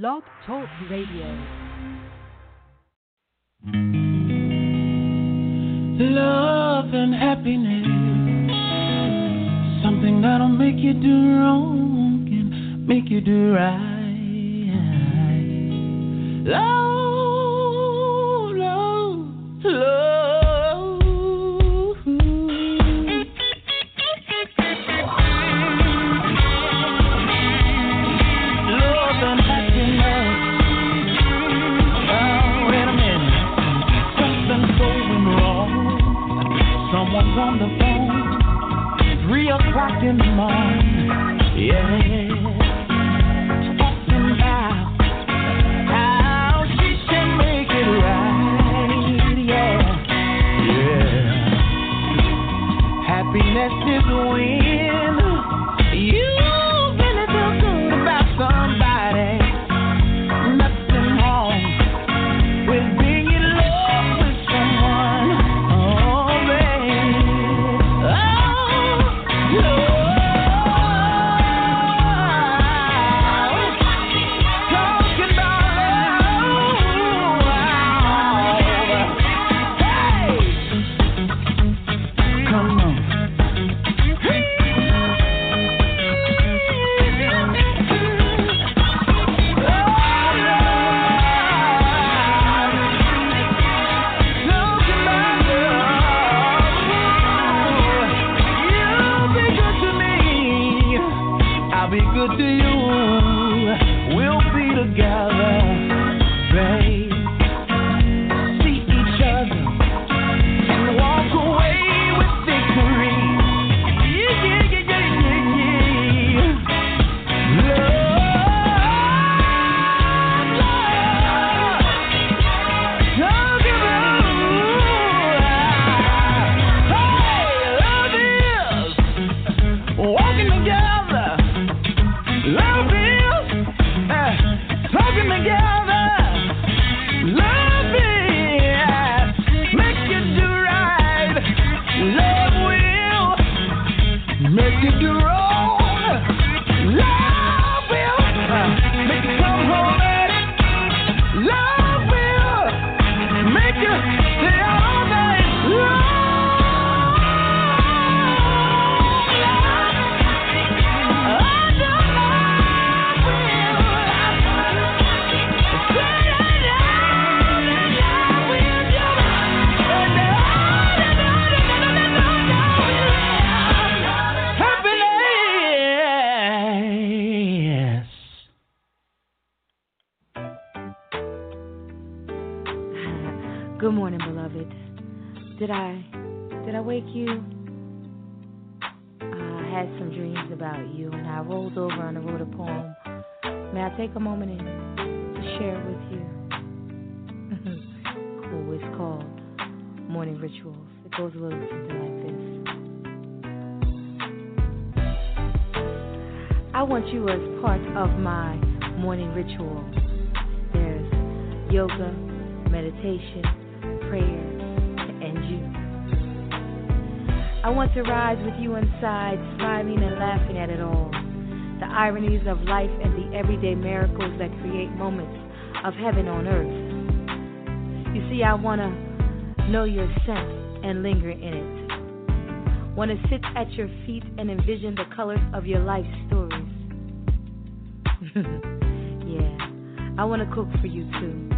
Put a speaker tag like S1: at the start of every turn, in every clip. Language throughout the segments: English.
S1: Blog Talk Radio.
S2: Love and happiness. Something that'll make you do wrong and make you do right. Love, love, love. On the phone. Three o'clock in the morning. Yeah. Talking about how she can make it right. Yeah. Yeah. Happiness is when you be good to you. We'll be together, babe.
S3: Did I did I wake you? I had some dreams about you, and I rolled over and I wrote a poem. May I take a moment to share it with you? cool. It's called Morning Rituals. It goes a little something like this. I want you as part of my morning ritual. There's yoga, meditation, prayer, I want to rise with you inside, smiling and laughing at it all. The ironies of life and the everyday miracles that create moments of heaven on earth. You see, I want to know your scent and linger in it. Want to sit at your feet and envision the colors of your life stories. yeah, I want to cook for you too.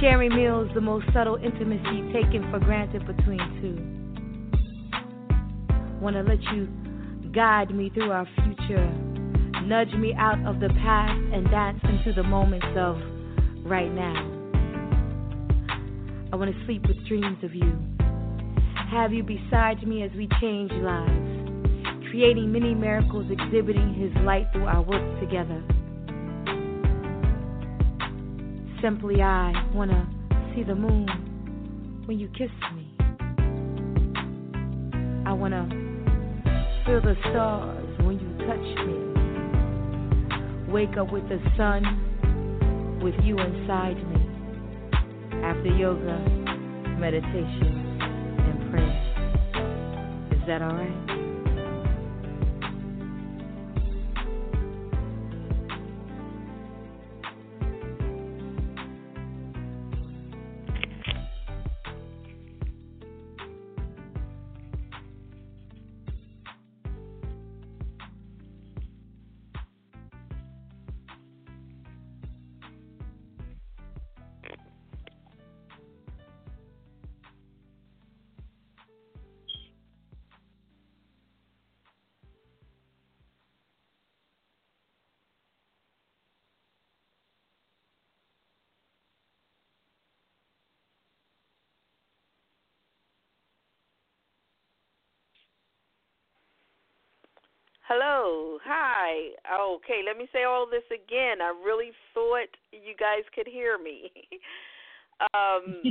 S3: Sharing meals, the most subtle intimacy taken for granted between two. Want to let you guide me through our future, nudge me out of the past and dance into the moments of right now. I want to sleep with dreams of you, have you beside me as we change lives, creating many miracles, exhibiting His light through our work together. Simply, I wanna see the moon when you kiss me. I wanna feel the stars when you touch me. Wake up with the sun with you inside me. After yoga, meditation, and prayer. Is that alright?
S4: Hello. Hi. Okay, let me say all this again. I really thought you guys could hear me. um,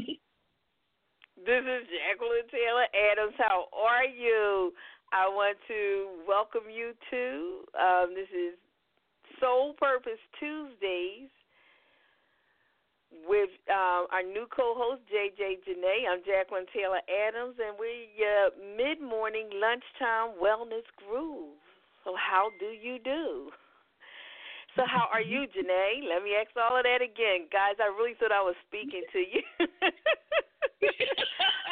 S4: this is Jacqueline Taylor Adams. How are you? I want to welcome you to um, this is Soul Purpose Tuesdays with uh, our new co-host JJ Janae. I'm Jacqueline Taylor Adams, and we're uh, mid-morning lunchtime wellness groove. So how do you do? So how are you, Janae? Let me ask all of that again, guys. I really thought I was speaking to you.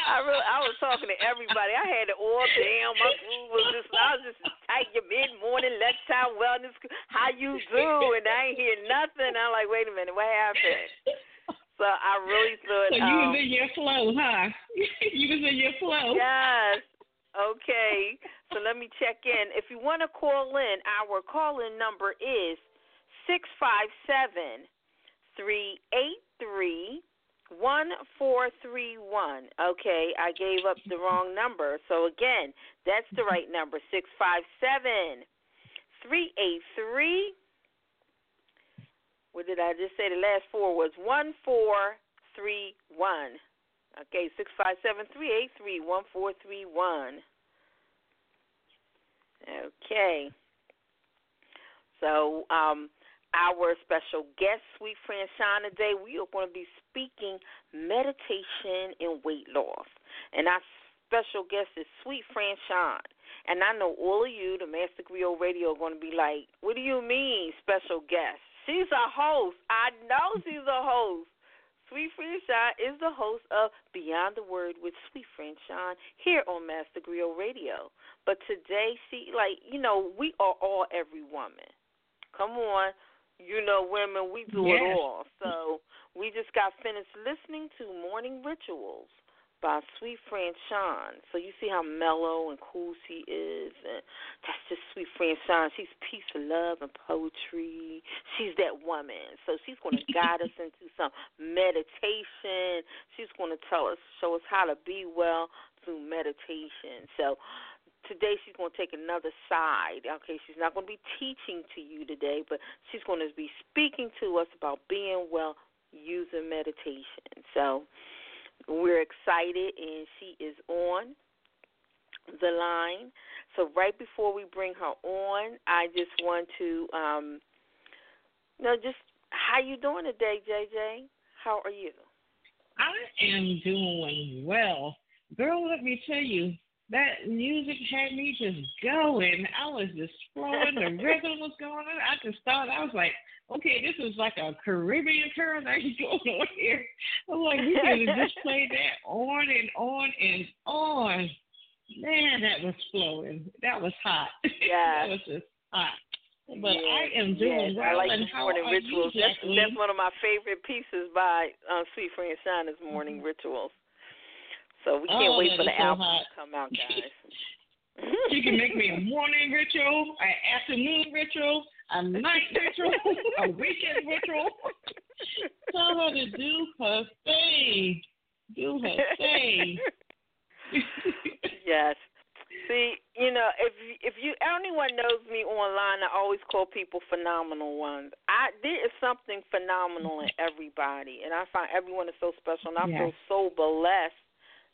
S4: I really, I was talking to everybody. I had it all down. My groove was just, I was just tight. Your mid morning lunchtime wellness. How you do? And I ain't hear nothing. I'm like, wait a minute, what happened? So I really thought.
S5: So you
S4: um,
S5: was in your flow, huh? you was in your flow.
S4: Yes. Okay. So let me check in. If you want to call in, our call in number is six five seven three eight three one four three one. Okay, I gave up the wrong number. So again, that's the right number. Six five seven three eight three what did I just say? The last four was one four three one. Okay, six five seven three eight three one four three one. Okay. So, um, our special guest, Suite Franchon, today, we are going to be speaking meditation and weight loss. And our special guest is Suite Franchon. And I know all of you, the Master Griot Radio, are going to be like, what do you mean, special guest? She's a host. I know she's a host. Suite Franchon is the host of Beyond the Word with Suite Franchon here on Master Griot Radio. But today, she like you know, we are all every woman. Come on, you know, women, we do
S5: Yes.
S4: it all. So we just got finished listening to Morning Rituals by Suite Franchon. So you see how mellow and cool she is, and that's just Suite Franchon. She's peace and love and poetry. She's that woman. So she's going to guide us into some meditation. She's going to tell us, show us how to be well through meditation. So today she's going to take another side. Okay, she's not going to be teaching to you today, but she's going to be speaking to us about being well using meditation. So we're excited, and she is on the line. So right before we bring her on, I just want to, um, know, just how you doing today, JJ? How are you?
S5: I am doing well. Girl, let me tell you, that music had me just going. I was just flowing. The rhythm was going on. I could start. I was like, okay, this is like a Caribbean paradise going on here. I'm like, we could have just played that on and on and on. Man, that was flowing. That was hot. Yeah, that was just hot. But
S4: Yeah,
S5: I am doing
S4: yes,
S5: well.
S4: I like
S5: and how
S4: morning rituals.
S5: you,
S4: that's, that's one of my favorite pieces by uh, Suite Franchon is morning
S5: Mm-hmm.
S4: rituals. So we can't
S5: Oh,
S4: wait for the
S5: so
S4: album
S5: hot.
S4: to come out, guys.
S5: She can make me a morning ritual, an afternoon ritual, a night ritual, a weekend ritual. Tell her to do her thing. Do her thing.
S4: yes. See, you know, if if you anyone knows me online, I always call people phenomenal ones. I there is something phenomenal in everybody, and I find everyone is so special, and I
S5: Yes.
S4: feel so blessed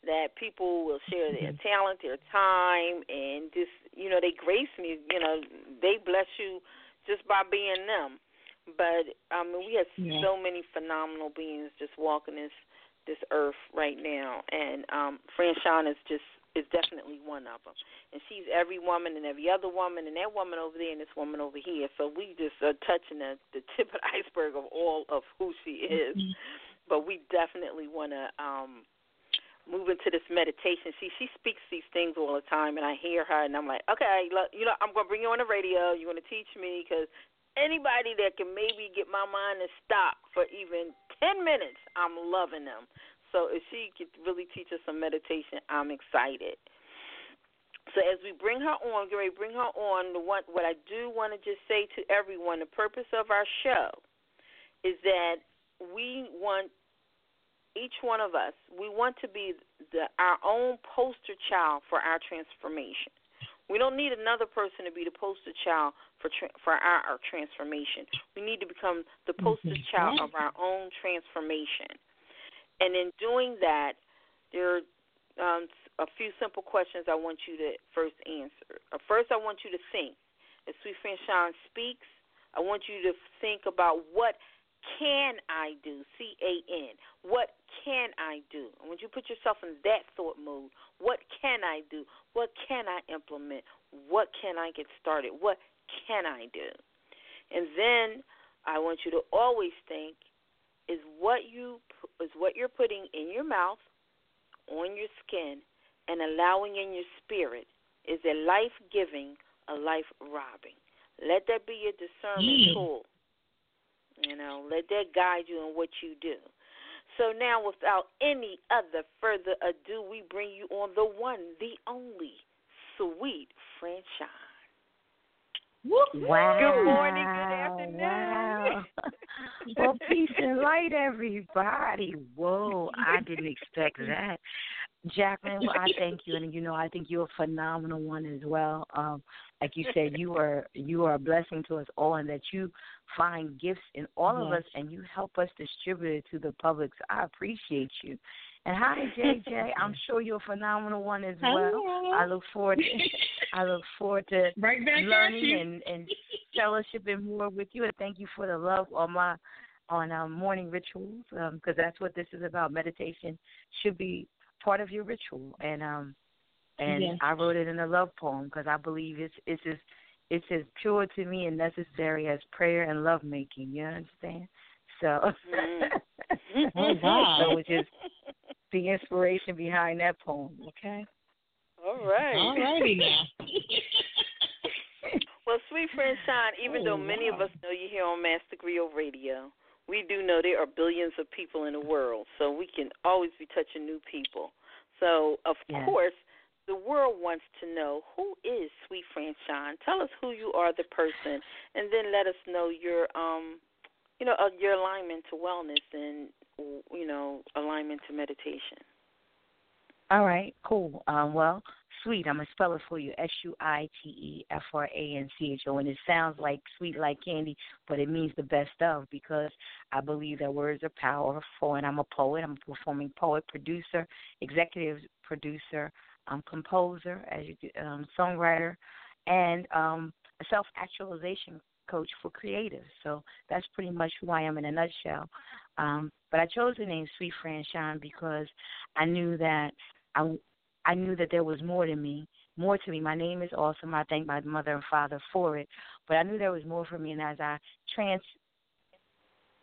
S4: that people will share their
S5: Mm-hmm.
S4: talent, their time, and just you know they grace me. You know they bless you just by being them. But I mean, we have
S5: Yeah.
S4: so many phenomenal beings just walking this this earth right now, and um, Franchon is just is definitely one of them. And she's every woman and every other woman, and that woman over there and this woman over here. So we just are touching the the tip of the iceberg of all of who she is.
S5: Mm-hmm.
S4: But we definitely want to um, move into this meditation. See, she speaks these things all the time, and I hear her, and I'm like, okay, you know, I'm gonna bring you on the radio. You're gonna teach me because anybody that can maybe get my mind to stop for even ten minutes, I'm loving them. So if she could really teach us some meditation, I'm excited. So as we bring her on, Gary, bring her on. The one, what I do want to just say to everyone, the purpose of our show is that we want each one of us, we want to be the, our own poster child for our transformation. We don't need another person to be the poster child for tra- for our, our transformation. We need to become the poster
S5: Mhm.
S4: child of our own transformation. And in doing that, there are um, a few simple questions I want you to first answer. Uh, First, I want you to think. As Suite Franchon speaks, I want you to think about what can I do? C A N. What can I do? I want you put yourself in that thought mode. What can I do? What can I implement? What can I get started? What can I do? And then I want you to always think is what you is what you're putting in your mouth, on your skin, and allowing in your spirit is a life giving, a life robbing. Let that be your discernment
S5: Mm.
S4: tool. You know, let that guide you in what you do. So now, without any other further ado, we bring you on the one, the only, Suite Franchon.
S6: Wow.
S4: Good morning, good afternoon.
S6: Wow. well, peace and light, everybody. Whoa, I didn't expect that. Jacqueline, well, I thank you, and you know, I think you're a phenomenal one as well. Um, like you said, you are you are a blessing to us all, and that you find gifts in all of us, and you help us distribute it to the public. So I appreciate you. And hi, JJ. I'm sure you're a phenomenal one as well.
S5: Hello.
S6: I look forward. To, I look forward to
S5: Right back at
S6: learning
S5: you.
S6: and and fellowshipping more with you. And thank you for the love on my on um, morning rituals because that's what this is about. Meditation should be part of your ritual, and um and
S5: Yes.
S6: I wrote it in a love poem because I believe it's it's as it's as pure to me and necessary as prayer and love making. You understand? So.
S4: Mm.
S5: Oh, wow.
S6: So which is the inspiration behind that poem, okay?
S4: All right.
S5: All righty now.
S4: Well, Suite Franchon, even
S5: Oh,
S4: though many of us know you here on Master Griot Radio, we do know there are billions of people in the world, so we can always be touching new people. So, of course, the world wants to know who is Sweet Sean. Tell us who you are, the person, and then let us know your um, you know, uh, your alignment to wellness and you know, alignment to meditation.
S6: All right, cool. Um, well, sweet. I'm gonna spell it for you. S U I T E F R A N C H O, and it sounds like sweet like candy, but it means the best of because I believe that words are powerful, and I'm a poet. I'm a performing poet, producer, executive producer, um, composer, as you um, songwriter, and um, a self actualization coach for creatives. So that's pretty much who I am in a nutshell. Um, but I chose the name Suite Franchon because I knew that I I knew that there was more to me, more to me. My name is awesome. I thank my mother and father for it, but I knew there was more for me. And as I trans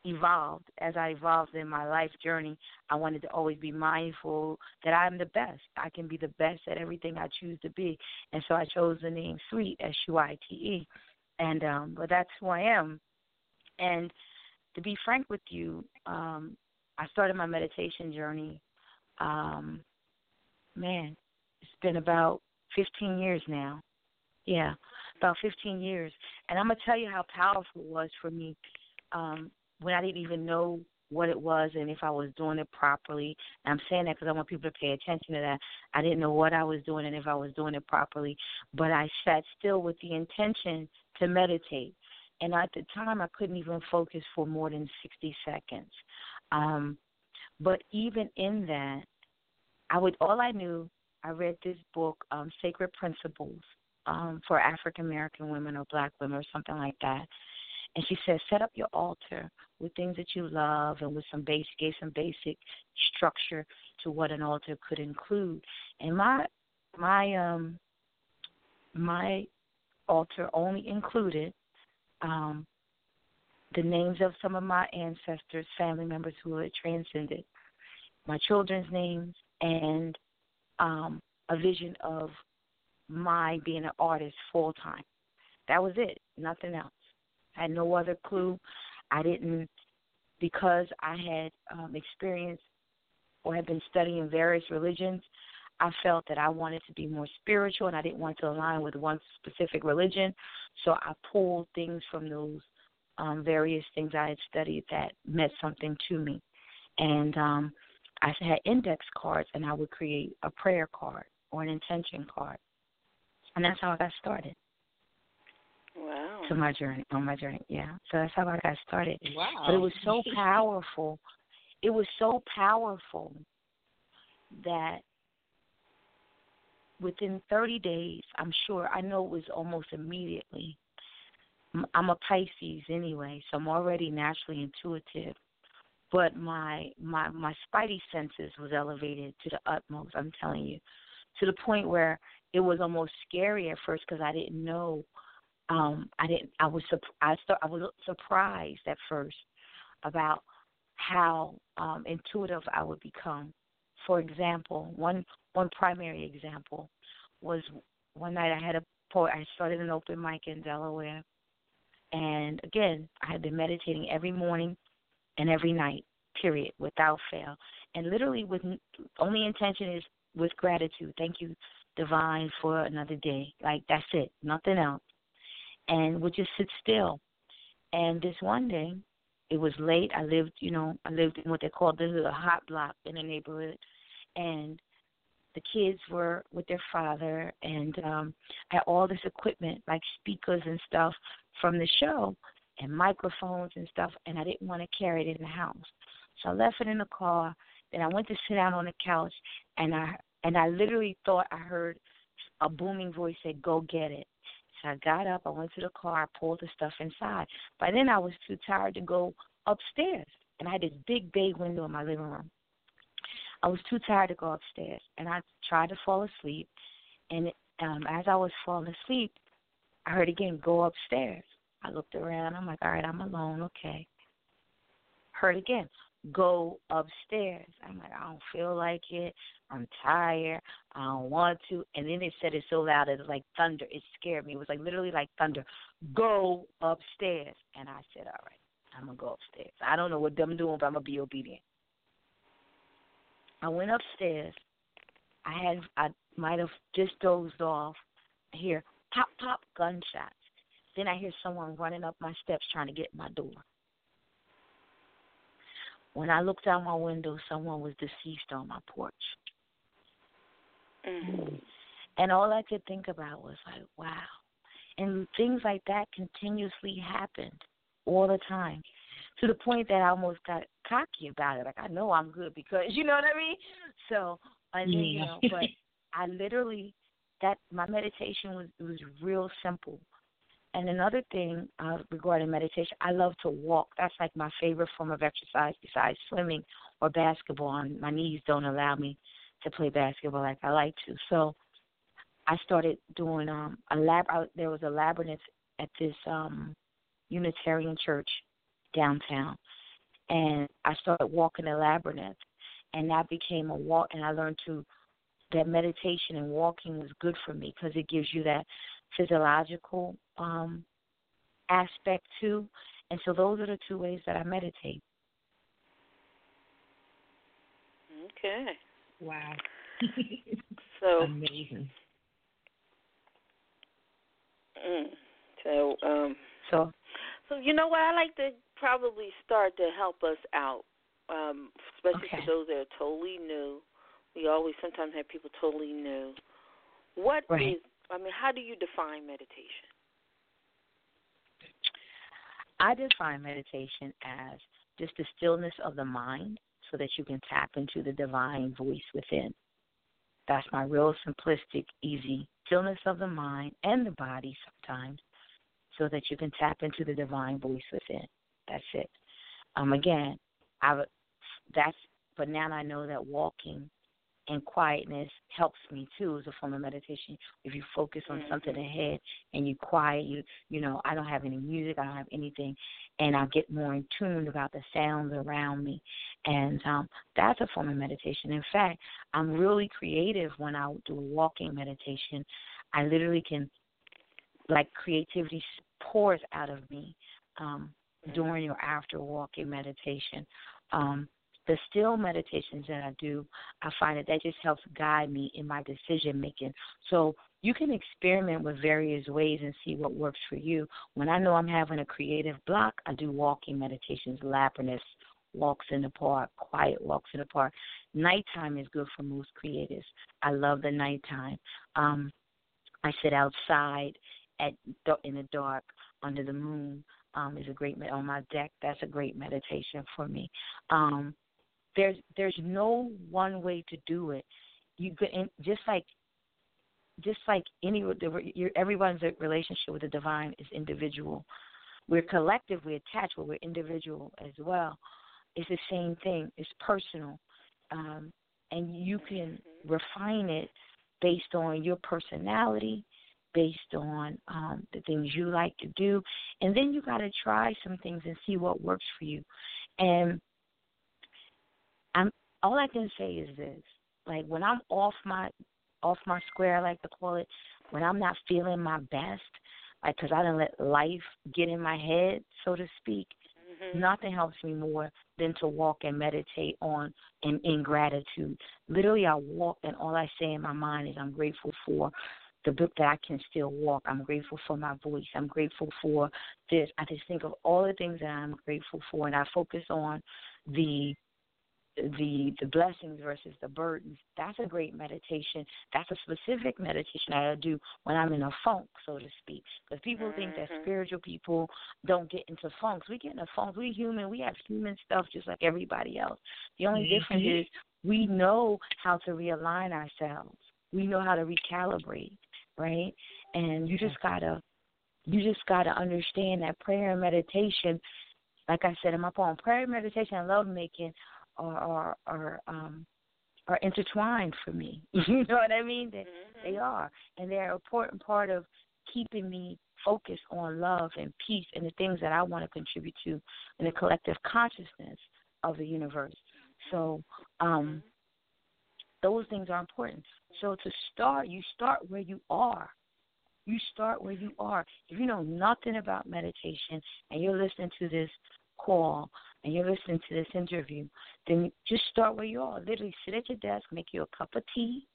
S6: evolved, as I evolved in my life journey, I wanted to always be mindful that I'm the best. I can be the best at everything I choose to be, and so I chose the name Suite S U I T E, and um, but that's who I am. And to be frank with you, um, I started my meditation journey. Um, man, it's been about 15 years now. Yeah, about 15 years. And I'm going to tell you how powerful it was for me um, when I didn't even know what it was and if I was doing it properly. And I'm saying that because I want people to pay attention to that. I didn't know what I was doing and if I was doing it properly, but I sat still with the intention to meditate. And at the time, I couldn't even focus for more than 60 seconds. Um, but even in that, I would all I knew. I read this book, um, Sacred Principles, um, for African American women or Black women or something like that. And she said, set up your altar with things that you love and with some basic, gave some basic structure to what an altar could include. And my my um my altar only included um the names of some of my ancestors, family members who had transcended, my children's names, and um, a vision of my being an artist full time. That was it, nothing else. I had no other clue. I didn't, because I had um, experienced or had been studying various religions, I felt that I wanted to be more spiritual and I didn't want to align with one specific religion. So I pulled things from those um, various things I had studied that meant something to me. And um, I had index cards and I would create a prayer card or an intention card. And that's how I got started.
S4: Wow.
S6: To my journey, on my journey, yeah. So that's how I got started.
S5: Wow.
S6: But it was so powerful. It was so powerful that within 30 days, I'm sure, I know it was almost immediately. I'm a Pisces anyway, so I'm already naturally intuitive. But my my my spidey senses was elevated to the utmost. I'm telling you, to the point where it was almost scary at first because I didn't know. Um, I didn't. I was. I. I was surprised at first about how um, intuitive I would become. For example, one one primary example was one night I had a poet. I started an open mic in Delaware, and again I had been meditating every morning and every night, period, without fail. And literally, with only intention is with gratitude. Thank you, divine, for another day. Like that's it, nothing else. And would just sit still. And this one day, it was late. I lived, you know, I lived in what they call this is a hot block in the neighborhood, and the kids were with their father, and um, I had all this equipment like speakers and stuff from the show, and microphones and stuff, and I didn't want to carry it in the house, so I left it in the car. Then I went to sit down on the couch, and I and I literally thought I heard a booming voice say, "Go get it." So I got up, I went to the car, I pulled the stuff inside. By then I was too tired to go upstairs, and I had this big bay window in my living room. I was too tired to go upstairs, and I tried to fall asleep. And um, as I was falling asleep, I heard again, "Go upstairs." I looked around. I'm like, "All right, I'm alone. Okay." Heard again, "Go upstairs." I'm like, "I don't feel like it. I'm tired. I don't want to. And then it said it so loud it was like thunder. It scared me. It was like literally like thunder. Go upstairs. And I said, All right, I'm gonna go upstairs. I don't know what I'm doing, but I'm gonna be obedient. I went upstairs. I had I might have just dozed off. Here, pop pop gunshots. Then I hear someone running up my steps trying to get my door. When I looked out my window, someone was deceased on my porch.
S4: Mm-hmm.
S6: And all I could think about was like, wow. And things like that continuously happened all the time to the point that I almost got cocky about it. Like I know I'm good because you know what I mean. So and then, you know, but I literally that my meditation was was real simple. And another thing uh, regarding meditation, I love to walk. That's like my favorite form of exercise besides swimming or basketball. And my knees don't allow me to play basketball like I like to. So I started doing um a lab. I, there was a labyrinth at this um Unitarian church downtown, and I started walking the labyrinth, and that became a walk. And I learned to that meditation and walking was good for me because it gives you that physiological um aspect too. And so those are the two ways that I meditate.
S4: Okay.
S5: Wow.
S4: so
S5: amazing.
S4: Mm, so um
S6: so
S4: so you know what I like to probably start to help us out, um, especially
S6: okay.
S4: for those that are totally new. We always sometimes have people totally new. What
S6: right.
S4: is I mean, how do you define meditation?
S6: I define meditation as just the stillness of the mind so that you can tap into the divine voice within. That's my real simplistic, easy stillness of the mind and the body sometimes so that you can tap into the divine voice within. That's it. Um again, I that's but now I know that walking and quietness helps me too as a form of meditation. If you focus on mm-hmm. something ahead and you quiet, you you know, I don't have any music, I don't have anything, and I get more in tune about the sounds around me, and um, that's a form of meditation. In fact, I'm really creative when I do a walking meditation. I literally can, like, creativity pours out of me um, mm-hmm. during or after walking meditation. Um, the still meditations that I do, I find that that just helps guide me in my decision making. So you can experiment with various ways and see what works for you. When I know I'm having a creative block, I do walking meditations, labyrinths, walks in the park, quiet walks in the park. Nighttime is good for most creatives. I love the nighttime. Um, I sit outside at in the dark under the moon. Um, is a great on my deck. That's a great meditation for me. Um, there's there's no one way to do it. You can just like just like any your, everyone's relationship with the divine is individual. We're collective, we're attached, but we're individual as well. It's the same thing. It's personal, um, and you can refine it based on your personality, based on um, the things you like to do, and then you got to try some things and see what works for you. And I'm all I can say is this: like when I'm off my off my square, I like to call it, when I'm not feeling my best, like because I didn't let life get in my head, so to speak. Mm-hmm. Nothing helps me more than to walk and meditate on in, in gratitude. Literally, I walk and all I say in my mind is, "I'm grateful for the book that I can still walk. I'm grateful for my voice. I'm grateful for this. I just think of all the things that I'm grateful for, and I focus on the the the blessings versus the burdens. That's a great meditation. That's a specific meditation I do when I'm in a funk, so to speak. Because people mm-hmm. think that mm-hmm. spiritual people don't get into funks. We get into funks. We human. We have human stuff just like everybody else. The only mm-hmm. difference is we know how to realign ourselves. We know how to recalibrate, right? And you just gotta you just gotta understand that prayer and meditation like I said in my poem, prayer, and meditation, and love making are are um are intertwined for me. you know what I mean? They mm-hmm. they are, and they're an important part of keeping me focused on love and peace and the things that I want to contribute to in the collective consciousness of the universe. So, um, those things are important. So to start, you start where you are. You start where you are. If you know nothing about meditation and you're listening to this call and you're listening to this interview, then just start where you are. Literally sit at your desk, make you a cup of tea,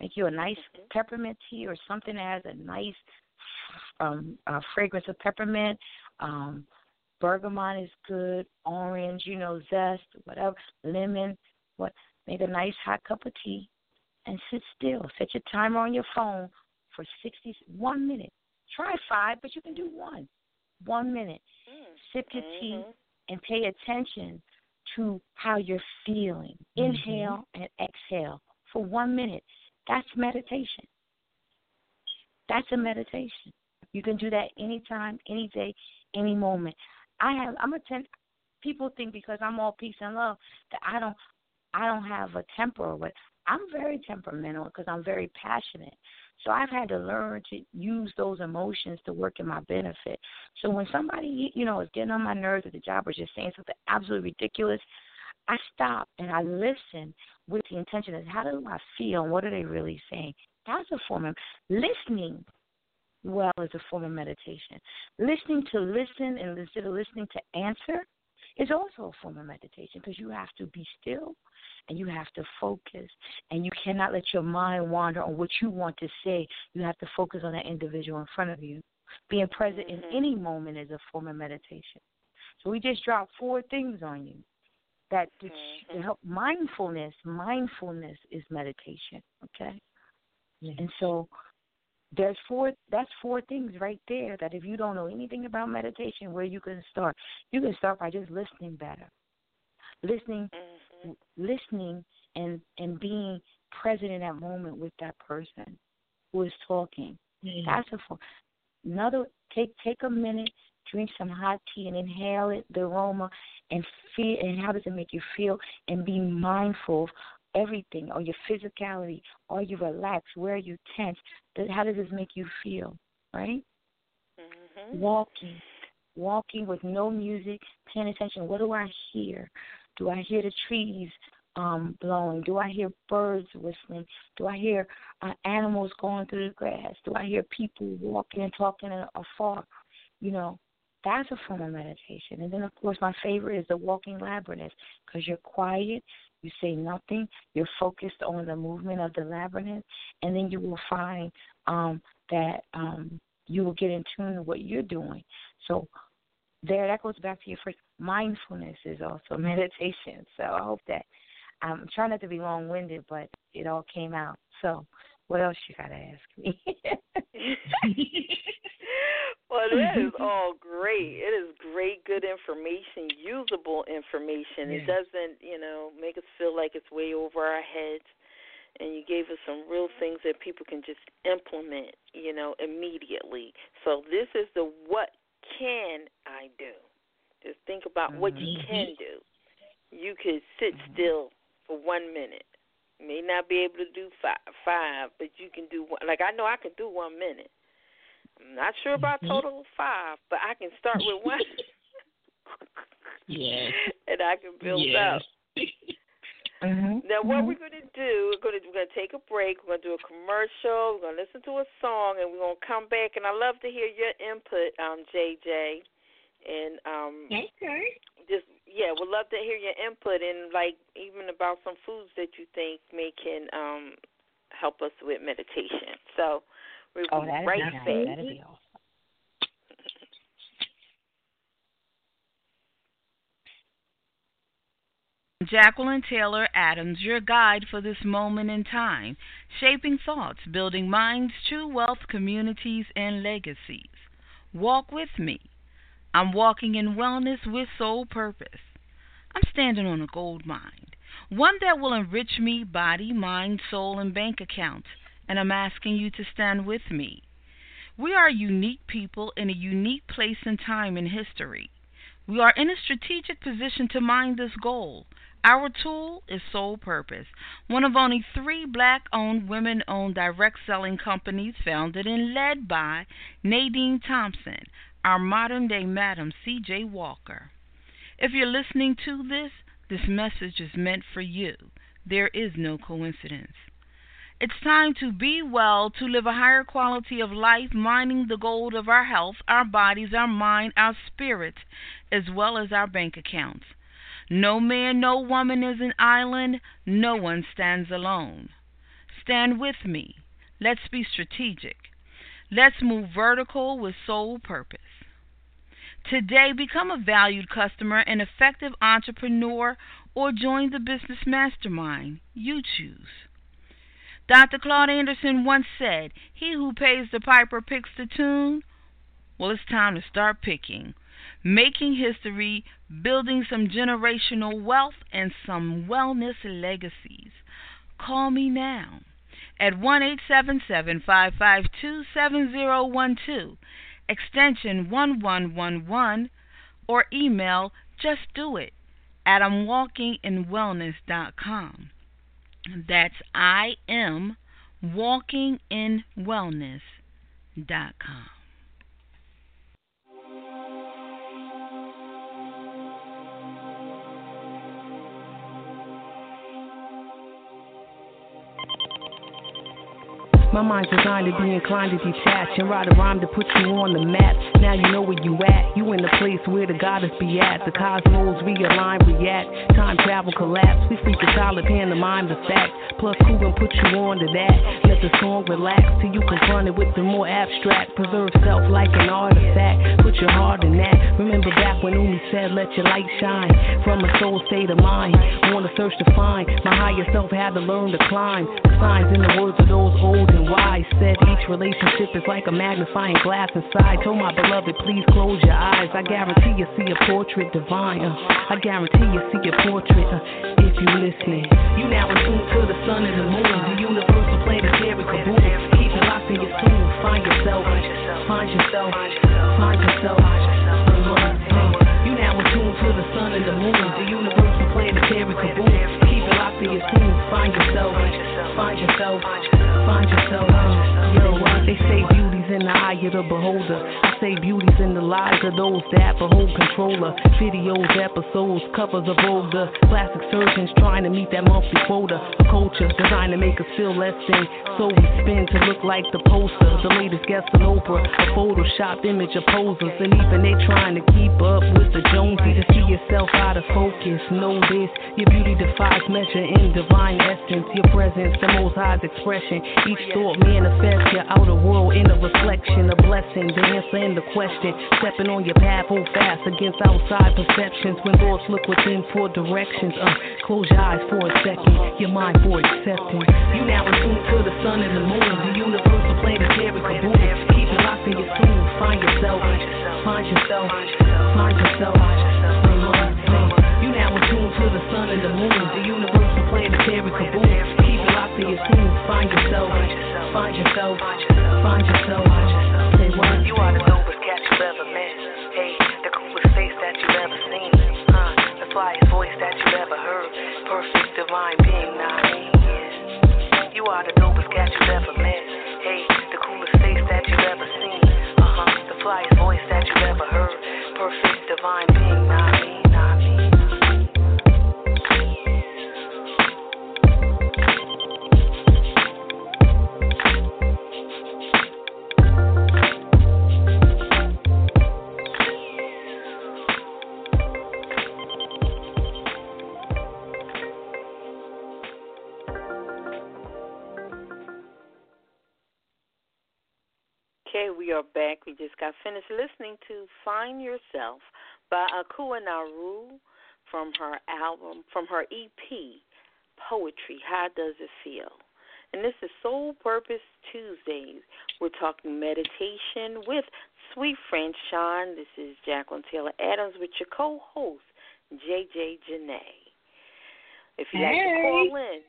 S6: make you a nice mm-hmm. peppermint tea or something that has a nice um, uh, fragrance of peppermint. Um, bergamot is good, orange, you know, zest, whatever, lemon. What? Make a nice hot cup of tea and sit still. Set your timer on your phone for sixty one minute. Try five, but you can do one. One minute sip your mm-hmm. tea, and pay attention to how you're feeling. Mm-hmm. Inhale and exhale for one minute. That's meditation. That's a meditation. You can do that anytime, any day, any moment. I have I'm a ten people think because I'm all peace and love that I don't I don't have a temper or what I'm very temperamental because I'm very passionate. So I've had to learn to use those emotions to work in my benefit. So when somebody, you know, is getting on my nerves at the job or just saying something absolutely ridiculous, I stop and I listen with the intention of how do I feel and what are they really saying. That's a form of listening. Well, is a form of meditation. Listening to listen and instead of listening to answer is also a form of meditation because you have to be still and you have to focus and you cannot let your mind wander on what you want to say. You have to focus on that individual in front of you. Being present mm-hmm. in any moment is a form of meditation. So we just dropped four things on you that mm-hmm. to help mindfulness. Mindfulness is meditation. Okay, and so there's four that's four things right there that if you don't know anything about meditation where you can start you can start by just listening better listening mm-hmm. Listening and and being present in that moment with that person who is talking. Mm-hmm. that's a four another take take a minute drink some hot tea and inhale it the aroma and feel and how does it make you feel? And be mindful of everything or your physicality are you relaxed where are you tense how does this make you feel right? Mm-hmm. walking walking with no music paying attention. What do i hear do i hear the trees um blowing do i hear birds whistling do i hear uh, animals going through the grass do i hear people walking and talking afar you know that's a form of meditation. And then, of course, my favorite is the walking labyrinth because you're quiet, you say nothing, you're focused on the movement of the labyrinth, and then you will find um, that um, you will get in tune with what you're doing. So, there, that goes back to your first. Mindfulness is also meditation. So, I hope that I'm trying not to be long winded, but it all came out. So, what else you got to ask me?
S5: Well, it is all great. It is great, good information, usable information. It doesn't, you know, make us feel like it's way over our heads. And you gave us some real things that people can just implement, you know, immediately. So this is the what can I do? Just think about what you mm-hmm. can do. You could sit mm-hmm. still for one minute. may not be able to do five, five, but you can do one. Like I know I can do one minute I'm not sure about mm-hmm. total five, but I can start with one.
S7: yeah.
S5: And I can build
S7: yes.
S5: up. Mm-hmm. Now, what mm-hmm. we're going to do, we're going to we're going to take a break. We're going to do a commercial. We're going to listen to a song, and we're going to come back. And I love to hear your input, um, JJ. And um,
S7: okay,
S5: just yeah, we'd love to hear your input, and like even about some foods that you think may can um help us with meditation. So
S6: We'll oh, right is nice. That'd be awesome.
S4: Jacqueline Taylor Adams, your guide for this moment in time, shaping thoughts, building minds, true wealth, communities, and legacies. Walk with me. I'm walking in wellness with Soul Purpose. I'm standing on a gold mine, one that will enrich me, body, mind, soul, and bank account, and I'm asking you to stand with me. We are unique people in a unique place and time in history. We are in a strategic position to mind this goal. Our tool is Soul Purpose, one of only three black owned, women owned direct selling companies founded and led by Nadine Thompson, our modern day Madam C.J. Walker. If you're listening to this, this message is meant for you. There is no coincidence. It's time to be well, to live a higher quality of life, mining the gold of our health, our bodies, our mind, our spirit, as well as our bank accounts. No man, no woman is an island. No one stands alone. Stand with me. Let's be strategic. Let's move vertical with Soul Purpose. Today, become a valued customer, an effective entrepreneur, or join the business mastermind. You choose. Dr. Claude Anderson once said, He who pays the piper picks the tune. Well, it's time to start picking, making history, building some generational wealth, and some wellness legacies. Call me now at 1 877 552 7012, extension 1111, or email just do it at I'mWalkingInWellness.com. That's I am walkinginwellness.com.
S8: My mind's designed to be inclined to detach and write a rhyme to put you on the map. Now you know where you at. You in the place where the goddess be at. The cosmos realign, react. Time travel collapse. We speak a solid pantomime the fact. Plus, cool and put you on to that. Let the song relax till you confront it with the more abstract. Preserve self like an artifact. Put your heart in that. Remember back when Umi said, let your light shine. From a soul state of mind. Wanna search to find. My higher self had to learn to climb. The signs in the words of those old and wise said each relationship is like a magnifying glass inside. Told my beloved, please close your eyes. I guarantee you see a portrait divine. Uh, I guarantee you see a portrait uh, if you listening. You now in tune to the sun and the moon. The universal planetary kaboom. Keep it locked in your tune. Find yourself. Find yourself. Find yourself. You now in tune to the sun and the moon. The universal planetary kaboom. Keep it locked in your tune. Find yourself. Find yourself. Find yourself. Yo, they say beauty's in the eye of the beholder. I say beauty's in the lives of those that behold controller. Videos, episodes, covers of older. Plastic surgeons trying to meet that monthly quota. A culture designed to make us feel less than. So we spin to look like the poster. The latest guest on Oprah. A photoshopped image of posers. And even they trying to keep up with the Jonesie to see yourself out of focus. Know this, your beauty defies measure in divine essence. Your presence, the most high's expression. Each thought manifests your outer world in a reflection, a blessing. The answer in the question. Stepping on your path, hold fast against outside perceptions. When thoughts look within for directions, uh, close your eyes for a second, your mind for acceptance. You now in tune to the sun and the moon, the universal planetary kaboom. Keep it locked in your tune, find yourself, find yourself, find yourself. You now in tune to the sun and the moon, the universal planetary kaboom. Keep it locked in your tune, find yourself, find yourself, find yourself. Say what? You are the dopest cat you ever met. Hey, the coolest face that you ever seen. Uh, the flyest voice that you ever heard. Perfect divine being, nah. You are the dopest cat you ever met. Hey, the coolest face that you ever seen. Uh huh, the flyest voice that you ever heard. Perfect divine
S4: We just got finished listening to Find Yourself by Akua Naru from her album, from her EP, Poetry. How Does It Feel? And this is Soul Purpose Tuesdays. We're talking meditation with Sweet Friend Sean. This is Jacqueline Taylor Adams with your co host, JJ Janae. If you'd like to call in,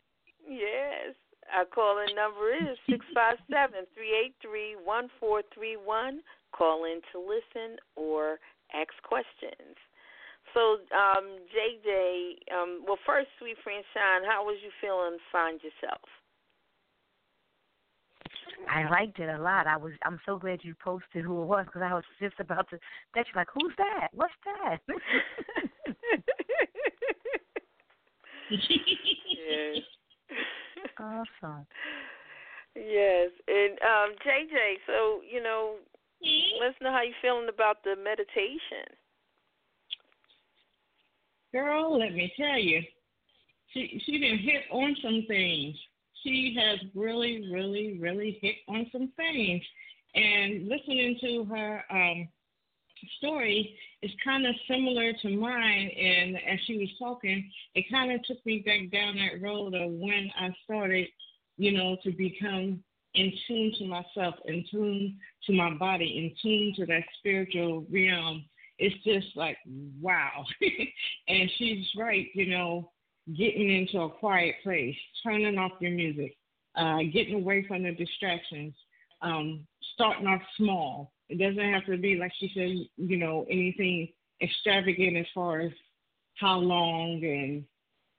S4: yes, our calling number is six five seven three eight three one four three one. Call in to listen or ask questions. So, um, JJ, um, well, first, sweet friend Sean, how was you feeling? Find yourself.
S6: I liked it a lot. I was. I'm so glad you posted who it was because I was just about to. That you like, who's that? What's that?
S4: yes.
S6: Awesome.
S4: Yes, and um, JJ. So you know, let's know how you feeling about the meditation.
S5: Girl, let me tell you, she she didn't hit on some things. She has really, really, really hit on some things. And listening to her um, story is kind of similar to mine. And as she was talking, it kind of took me back down that road of when I started, you know, to become in tune to myself, in tune to my body, in tune to that spiritual realm. It's just like, wow. and she's right, you know, getting into a quiet place, turning off your music, uh, getting away from the distractions, um, starting off small. It doesn't have to be, like she said, you know, anything extravagant as far as how long and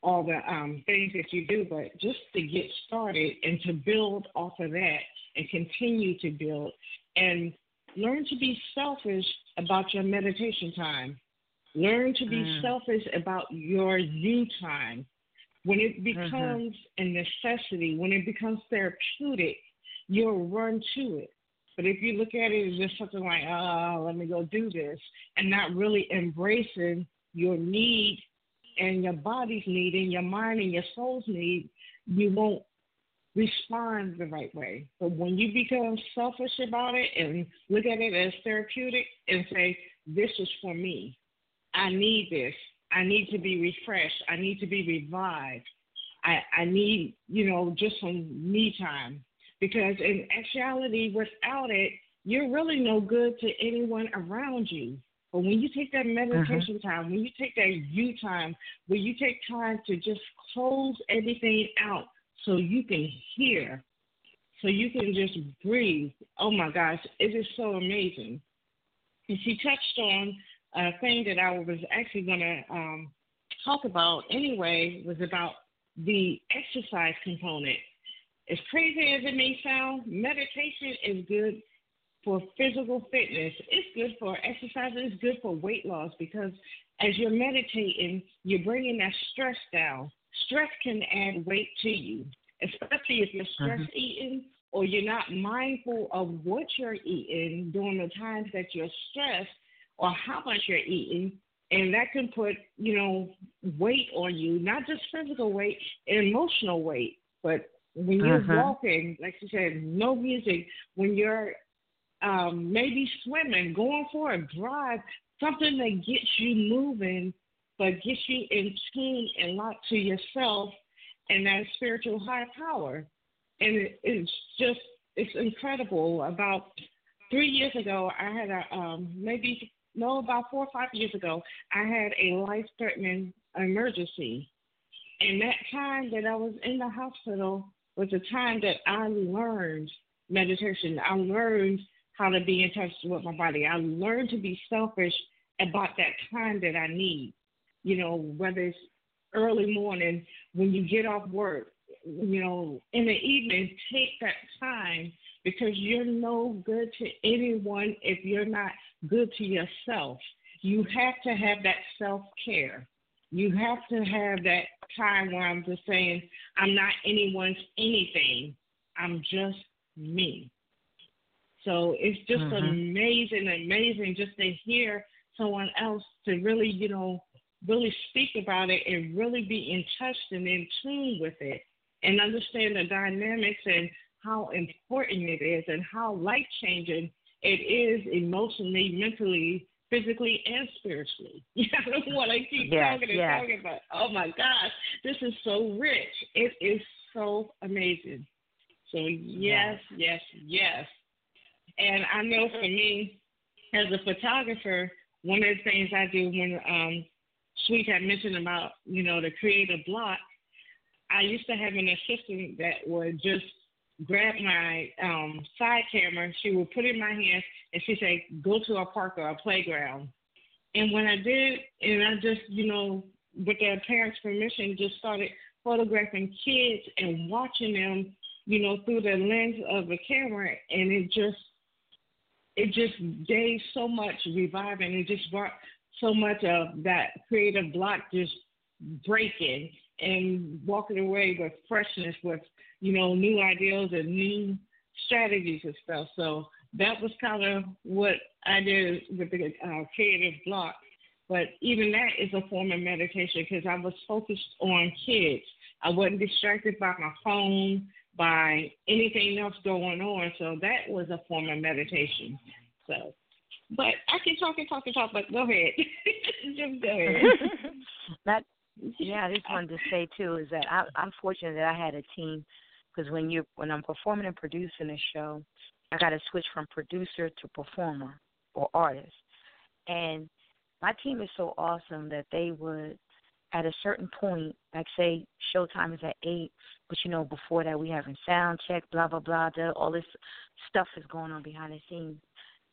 S5: all the um, things that you do, but just to get started and to build off of that and continue to build and learn to be selfish about your meditation time. Learn to be
S6: Mm.
S5: selfish about your you time. When it becomes
S6: Mhm.
S5: a necessity, when it becomes therapeutic, you'll run to it. But if you look at it as just something like, oh, let me go do this, and not really embracing your need and your body's need and your mind and your soul's need, you won't respond the right way. But when you become selfish about it and look at it as therapeutic and say, this is for me, I need this, I need to be refreshed, I need to be revived, I, I need, you know, just some me time. Because in actuality, without it, you're really no good to anyone around you. But when you take that meditation uh-huh. time, when you take that you time, when you take time to just close everything out so you can hear, so you can just breathe, oh my gosh, it is so amazing. And she touched on a thing that I was actually going to um, talk about anyway, was about the exercise component. As crazy as it may sound, meditation is good for physical fitness. It's good for exercise. It's good for weight loss because as you're meditating, you're bringing that stress down. Stress can add weight to you, especially if you're stress mm-hmm. eating or you're not mindful of what you're eating during the times that you're stressed or how much you're eating. And that can put, you know, weight on you, not just physical weight, emotional weight. But when you're uh-huh. walking, like you said, no music, when you're um, maybe swimming, going for a drive, something that gets you moving, but gets you in tune and locked to yourself and that spiritual high power. And it, it's just, it's incredible. About three years ago, I had a, um, maybe, no, about four or five years ago, I had a life threatening emergency. And that time that I was in the hospital was the time that I learned meditation. I learned how to be in touch with my body. I learned to be selfish about that time that I need. You know, whether it's early morning when you get off work, you know, in the evening, take that time because you're no good to anyone if you're not good to yourself. You have to have that self care. You have to have that time where I'm just saying, I'm not anyone's anything. I'm just me. So it's just mm-hmm. amazing, amazing just to hear someone else to really, you know, really speak about it and really be in touch and in tune with it and understand the dynamics and how important it is and how life changing it is emotionally, mentally, physically, and spiritually. I don't want to keep yes, talking and yes. talking about. Oh my gosh, this is so rich. It is so amazing. So yes, yes, yes. And I know for me, as a photographer, one of the things I do when um, Suite had mentioned about, you know, the creative block, I used to have an assistant that would just grab my um, side camera. She would put it in my hands and she'd say, go to a park or a playground. And when I did, and I just, you know, with their parents' permission, just started photographing kids and watching them, you know, through the lens of the camera. And it just it just gave so much reviving. It just brought so much of that creative block just breaking and walking away with freshness, with you know new ideas and new strategies and stuff. So that was kind of what I did with the uh, creative block. But even that is a form of meditation because I was focused on kids. I wasn't distracted by my phone by anything else going on. So that was a form of meditation. So, but I can talk and talk and talk, but go ahead. Just go ahead.
S6: that, yeah, I just wanted to say too is that I, I'm fortunate that I had a team because when you when I'm performing and producing a show, I got to switch from producer to performer or artist, and my team is so awesome that they would at a certain point, like say showtime is at eight, but you know before that we having sound check, blah blah blah, blah all this stuff is going on behind the scenes.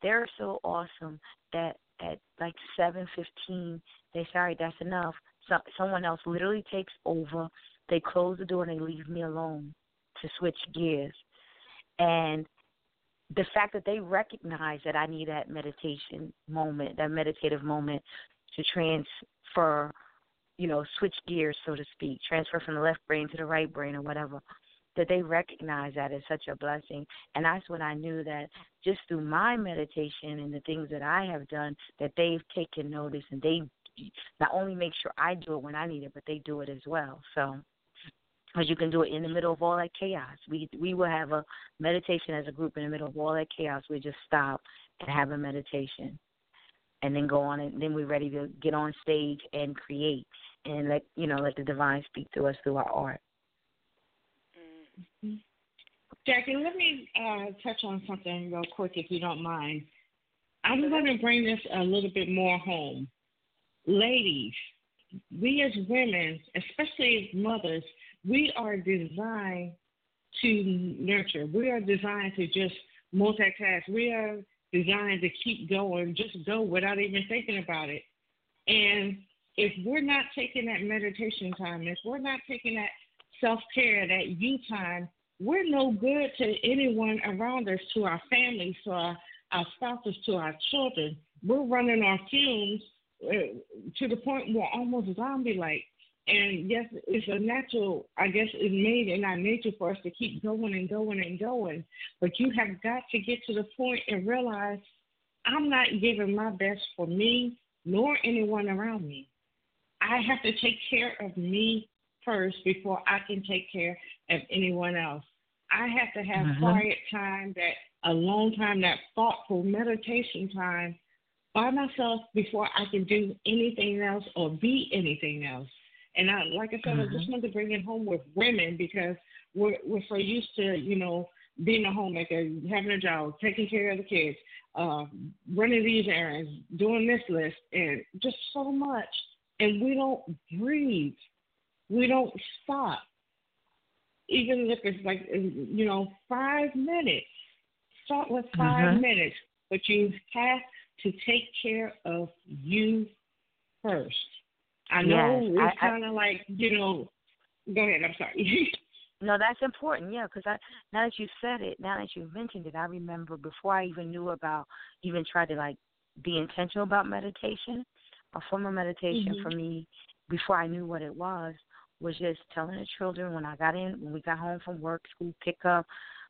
S6: They're so awesome that at like seven fifteen, they right, that's enough. So someone else literally takes over. They close the door and they leave me alone to switch gears. And the fact that they recognize that I need that meditation moment, that meditative moment to transfer you know, switch gears, so to speak, transfer from the left brain to the right brain or whatever. that they recognize that as such a blessing. And that's when I knew that just through my meditation and the things that I have done, that they've taken notice and they not only make sure I do it when I need it, but they do it as well. So, because you can do it in the middle of all that chaos. We we will have a meditation as a group in the middle of all that chaos. We just stop and have a meditation, and then go on and then we're ready to get on stage and create and let you know let the divine speak to us through our art.
S5: Mm-hmm. Jackie, let me uh, touch on something real quick, if you don't mind. I'm going to bring this a little bit more home. Ladies, we as women, especially as mothers, we are designed to nurture. We are designed to just multitask. We are designed to keep going, just go without even thinking about it. And if we're not taking that meditation time, if we're not taking that self care, that you time, we're no good to anyone around us, to our families, to our, our spouses, to our children. We're running on fumes to the point where almost zombie like. And yes, it's a natural, I guess it's made in our nature for us to keep going and going and going. But you have got to get to the point and realize I'm not giving my best for me nor anyone around me. I have to take care of me first before I can take care of anyone else. I have to have mm-hmm. quiet time, that alone time, that thoughtful meditation time by myself before I can do anything else or be anything else. And I, like I said, mm-hmm. I just wanted to bring it home with women because we're we're so used to you know being a homemaker, having a job, taking care of the kids, uh, running these errands, doing this list, and just so much and we don't breathe. We don't stop. Even if it's like, you know, five minutes. Start with 5 mm-hmm. minutes, but you have to take care of you first. I know yes, it's kind of like, you know, go ahead, I'm sorry.
S6: No, that's important. Yeah, because I now that you said it, now that you mentioned it, I remember before I even knew about, even tried to like be intentional about meditation a form of meditation mm-hmm. for me before I knew what it was was just telling the children when I got in when we got home from work, school pickup,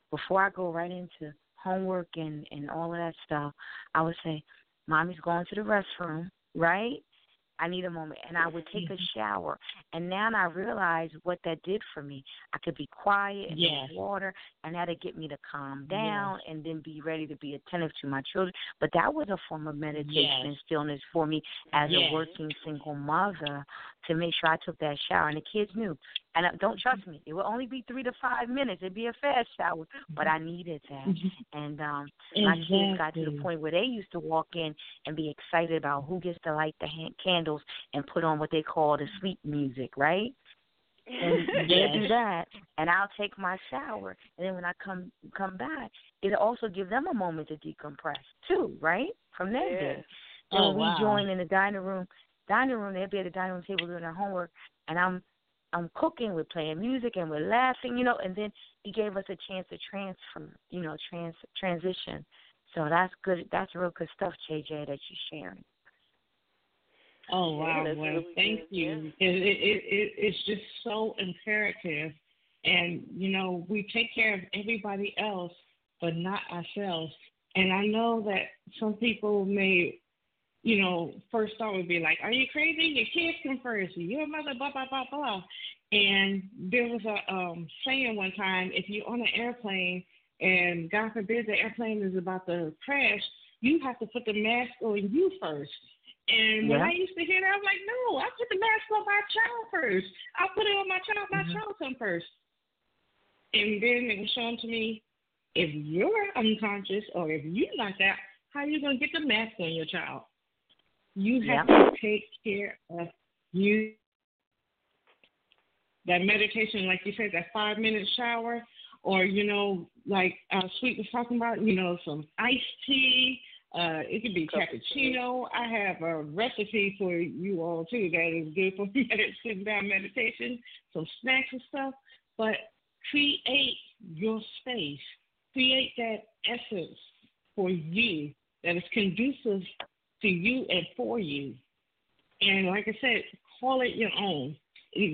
S6: before I go right into homework and and all of that stuff, I would say, "Mommy's going to the restroom, right? I need a moment. And I would take a shower. And now I realize what that did for me. I could be quiet and yes. water, and that'd get me to calm down yes. and then be ready to be attentive to my children. But that was a form of meditation yes. and stillness for me as a working single mother to make sure I took that shower. And the kids knew. And uh, don't trust me, it would only be three to five minutes. It'd be a fast shower, but I needed that. Mm-hmm. And um exactly. my kids got to the point where they used to walk in and be excited about who gets to light the hand- candles and put on what they call the sleep music, right? and they'll do that, and I'll take my shower, and then when I come come back, it'll also give them a moment to decompress too, right? From their
S4: yeah.
S6: day. Oh, and
S4: oh,
S6: we
S4: wow.
S6: join in the dining room, dining room, they'll be at the dining room table doing their homework, and I'm I'm cooking, we're playing music, and we're laughing, you know. And then he gave us a chance to transfer, you know, trans transition. So that's good. That's real good stuff, JJ, that you're sharing.
S5: Oh wow!
S4: Yeah,
S5: well,
S4: really
S5: thank
S4: good.
S5: you.
S4: Yeah.
S5: It, it, it, it's just so imperative, and you know we take care of everybody else, but not ourselves. And I know that some people may you know, first thought would be like, "Are you crazy? Your kids come first. Your mother, blah blah blah blah." And there was a um, saying one time: if you're on an airplane and God forbid the airplane is about to crash, you have to put the mask on you first. And when I used to hear that, I was like, "No, I put the mask on my child first. I put it on my child. My mm-hmm. child come first. And then it was shown to me, if you're unconscious or if you're like that, how are you gonna get the mask on your child? You have to take care of you. That meditation, like you said, that five minute shower, or you know, like uh, Suite was talking about, you know, some iced tea. Uh, it could be cappuccino. I have a recipe for you all too that is good for sitting down meditation, some snacks and stuff. But create your space. Create that essence for you that is conducive to you and for you. And like I said, call it your own.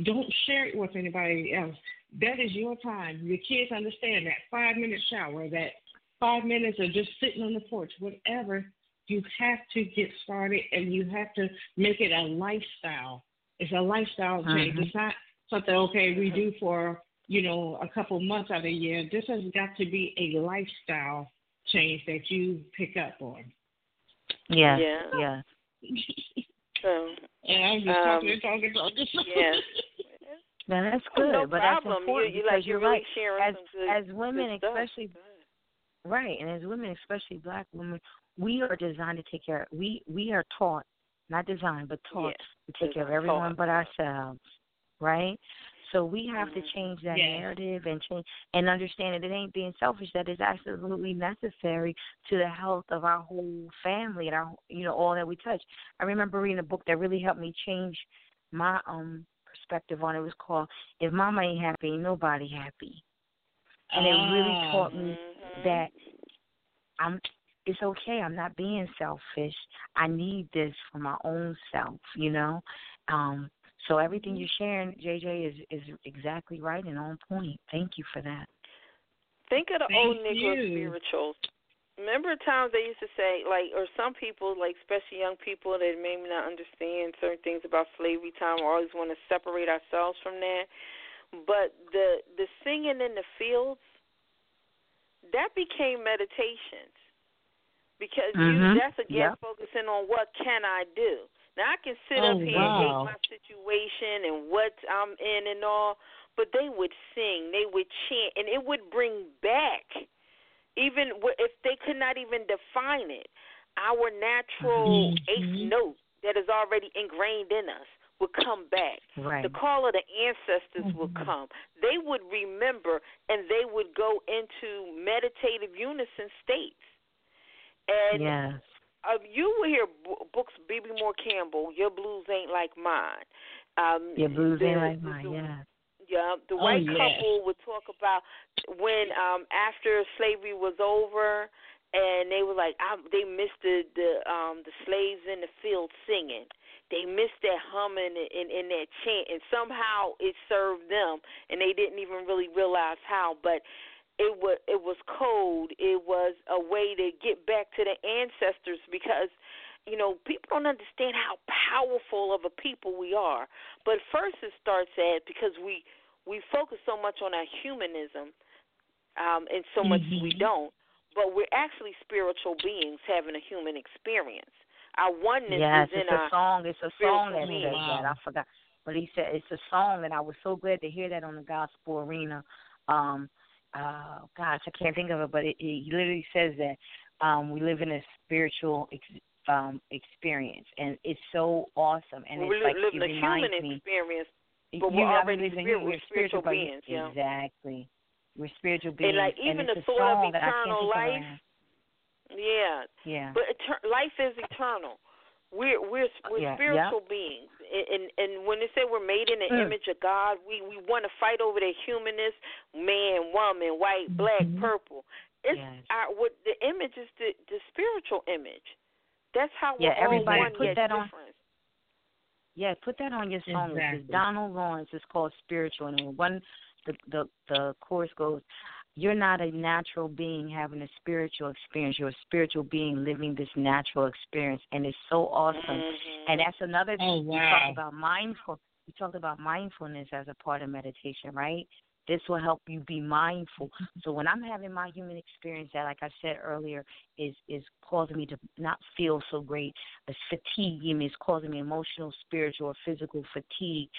S5: Don't share it with anybody else. that is your time. Your kids understand that five minute shower, that five minutes of just sitting on the porch, whatever. You have to get started, and you have to make it a lifestyle. It's a lifestyle change.
S6: Mhm.
S5: It's not something okay we do for you know a couple months out of the year. This has got to be a lifestyle change that you pick up on.
S6: Yeah.
S4: Yeah.
S6: yes.
S4: So,
S5: And I'm just
S4: Um,
S5: talking and talking, talking.
S4: yes.
S6: No, that's
S4: Oh,
S6: good,
S4: no
S6: but
S4: problem.
S6: that's important
S4: you, you
S6: because
S4: like you're
S6: you're
S4: really
S6: right.
S4: sharing
S6: As as women, especially right, and as women, especially black women, we are designed to take care. Of, We we are taught, not designed, but taught to take care of everyone
S4: taught.
S6: but ourselves, right? So we have
S4: Mm-hmm.
S6: to change that
S5: Yes.
S6: narrative and change and understand that it ain't being selfish. That is absolutely necessary to the health of our whole family and our you know all that we touch. I remember reading a book that really helped me change my um perspective on it. It was called "If Mama Ain't Happy, Ain't Nobody Happy," and it really taught me
S4: Mm-hmm.
S6: That I'm. It's okay. I'm not being selfish. I need this for my own self. You know. Um. So everything you're sharing, JJ, is is exactly right and on point. Thank you for that.
S4: Think of the
S5: Thank
S4: old Negro
S5: you.
S4: spirituals. Remember times they used to say, like, or some people, like especially young people that maybe not understand certain things about slavery time, or always want to separate ourselves from that. But the the singing in the fields, that became meditations because
S6: Mhm.
S4: you that's again
S6: Yep.
S4: focusing on what can I do. Now I can sit
S5: Oh,
S4: up here
S5: wow.
S4: and hate my situation and what I'm in and all, but they would sing, they would chant, and it would bring back even if they could not even define it, our natural
S5: Mhm.
S4: eighth note that is already ingrained in us would come back.
S6: Right.
S4: The call of the ancestors would
S5: Mhm.
S4: come. They would remember and they would go into meditative unison states. And
S6: yes.
S4: uh, you will hear b- books, Bebe Moore Campbell, Your Blues Ain't Like Mine. Um,
S6: Your blues ain't
S4: the-
S6: like mine.
S4: the-
S6: Yeah.
S4: yeah, the
S5: Oh,
S4: white
S5: yes.
S4: couple would talk about when um after slavery was over and they were like I, they missed the the um the slaves in the field singing. They missed that humming and, and, and that chant and somehow it served them and they didn't even really realize how but it was it was code. It was a way to get back to the ancestors because you know people don't understand how powerful of a people we are. But first it starts at because we we focus so much on our humanism, um, and so much we
S5: Mhm.
S4: don't. But we're actually spiritual beings having a human experience. Our oneness
S6: Yes,
S4: is in
S6: it's a song. It's a song that
S4: spiritual
S6: says
S5: being.
S6: that. I forgot, but he said it's a song, and I was so glad to hear that on the gospel arena. Um, uh, gosh, I can't think of it, but it, it literally says that um, we live in a spiritual ex, um, experience, and it's so awesome. And
S4: we're
S6: it's like
S4: living
S6: it
S4: a human
S6: reminds me.
S4: experience, but we're already spirit- we're spiritual
S6: but-
S4: beings, yeah.
S6: Exactly. We're spiritual beings,
S4: and like even
S6: and
S4: the thought of
S6: that I can't
S4: eternal life.
S6: Right
S4: Yeah.
S6: Yeah.
S4: But eter- life is eternal. We're we're we're
S6: Yeah,
S4: spiritual beings, and, and and when they say we're made in the
S6: Mm.
S4: image of God, we we want to fight over the humanness, man, woman, white, black,
S5: Mhm.
S4: purple. It's
S6: Yes.
S4: our what the image is the the spiritual image. That's how
S6: Yeah,
S4: we're all
S6: everybody
S4: one
S6: put
S4: yet
S6: that on- Yeah, put that on your song. It's
S5: Exactly.
S6: Donald Lawrence. It's called Spiritual, and one the the the chorus goes, "You're not a natural being having a spiritual experience. You're a spiritual being living this natural experience, and it's so awesome."
S4: Mhm.
S6: And that's another thing
S5: Oh,
S6: we
S5: wow.
S6: talked about mindful. We talked about mindfulness as a part of meditation, right? This will help you be mindful. So when I'm having my human experience that, like I said earlier, is is causing me to not feel so great, it's fatiguing me, it's causing me emotional, spiritual, or physical fatigue.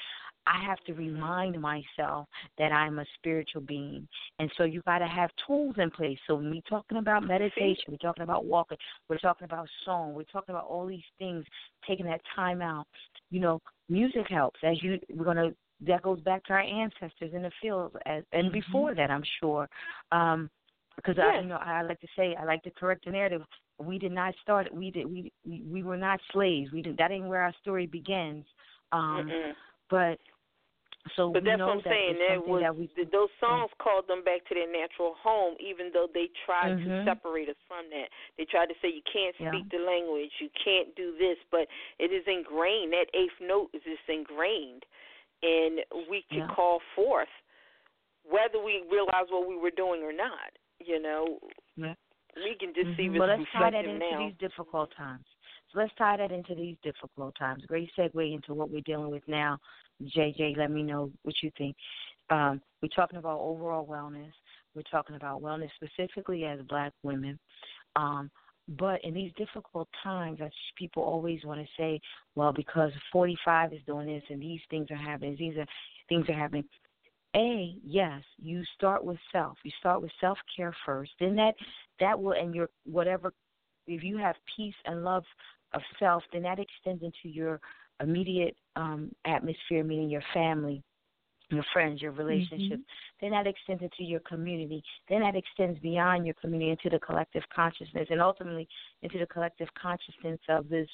S6: I have to remind myself that I'm a spiritual being. And so you got to have tools in place. So when we're talking about meditation, we're talking about walking, we're talking about song, we're talking about all these things, taking that time out. You know, music helps. As you, we're going to, that goes back to our ancestors in the field, as, and before that, I'm sure. Um, because I, you know, I like to say, I like to correct the narrative. We did not start. We did. We we, we were not slaves. We did. That ain't where our story begins. Um,
S4: Mm-mm.
S6: but so
S4: But that's what I'm
S6: that
S4: saying. That was
S6: that we
S4: those songs called them back to their natural home, even though they tried to
S6: Mhm.
S4: separate us from that. They tried to say you can't
S6: Yeah.
S4: speak the language, you can't do this, but it is ingrained. That eighth note is just ingrained, and we can
S6: Yeah.
S4: call forth whether we realize what we were doing or not. You know,
S6: yeah.
S4: we can just
S6: mm-hmm.
S4: see
S6: Well, let's tie that into
S4: now.
S6: these difficult times. So let's tie that into these difficult times. Great segue into what we're dealing with now. JJ, let me know what you think. Um, we're talking about overall wellness. We're talking about wellness specifically as black women. Um, but in these difficult times, people always want to say, well, because 45 is doing this and these things are happening, these are things are happening. A, yes, you start with self. You start with self care first. Then that that will and your whatever if you have peace and love of self, then that extends into your immediate um, atmosphere, meaning your family, your friends, your relationships. Mm-hmm. Then that extends into your community. Then that extends beyond your community into the collective consciousness, and ultimately into the collective consciousness of this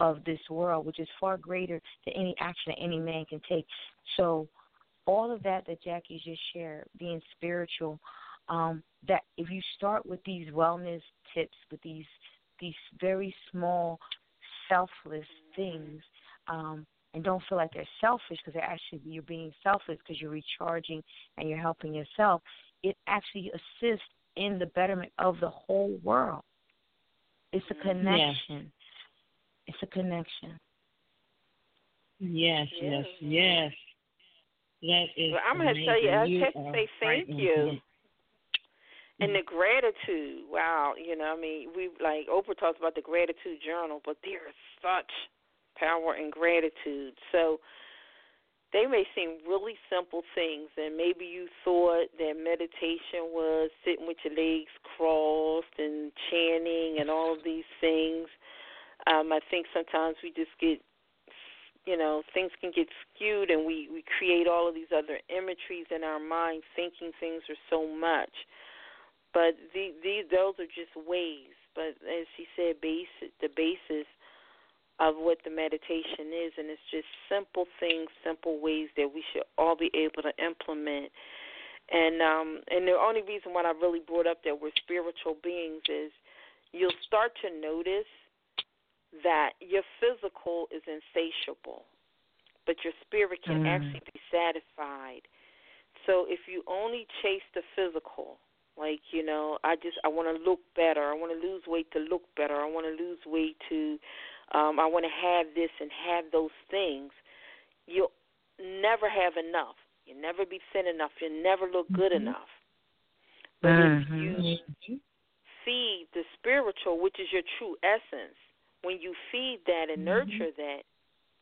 S6: of this world, which is far greater than any action that any man can take. So, all of that that Jackie just shared, being spiritual, um, that if you start with these wellness tips, with these these very small, selfless things, um, and don't feel like they're selfish because they're actually you're being selfless because you're recharging and you're helping yourself. It actually assists in the betterment of the whole world. It's a connection.
S5: Yes.
S6: It's a connection.
S5: Yes, yes, yes. That is.
S4: Well, I'm
S5: going to
S4: tell you, I
S5: you
S4: have to say thank you. And the gratitude, wow, you know, I mean, we like Oprah talks about the gratitude journal, but there is such power in gratitude. So they may seem really simple things, and maybe you thought that meditation was sitting with your legs crossed and chanting and all of these things. Um, I think sometimes we just get, you know, things can get skewed, and we we create all of these other imageries in our mind, thinking things are so much. But the, these those are just ways. But as she said, base the basis of what the meditation is, and it's just simple things, simple ways that we should all be able to implement. And um, and the only reason why I really brought up that we're spiritual beings is you'll start to notice that your physical is insatiable, but your spirit can
S6: mm.
S4: actually be satisfied. So if you only chase the physical, like you know, I just I want to look better, I want to lose weight to look better, I want to lose weight to um, I want to have this and have those things, you'll never have enough. You'll never be thin enough. You'll never look good
S6: mm-hmm.
S4: enough. But
S6: mm-hmm.
S4: if you feed the spiritual, which is your true essence, when you feed that and
S6: mm-hmm.
S4: nurture that,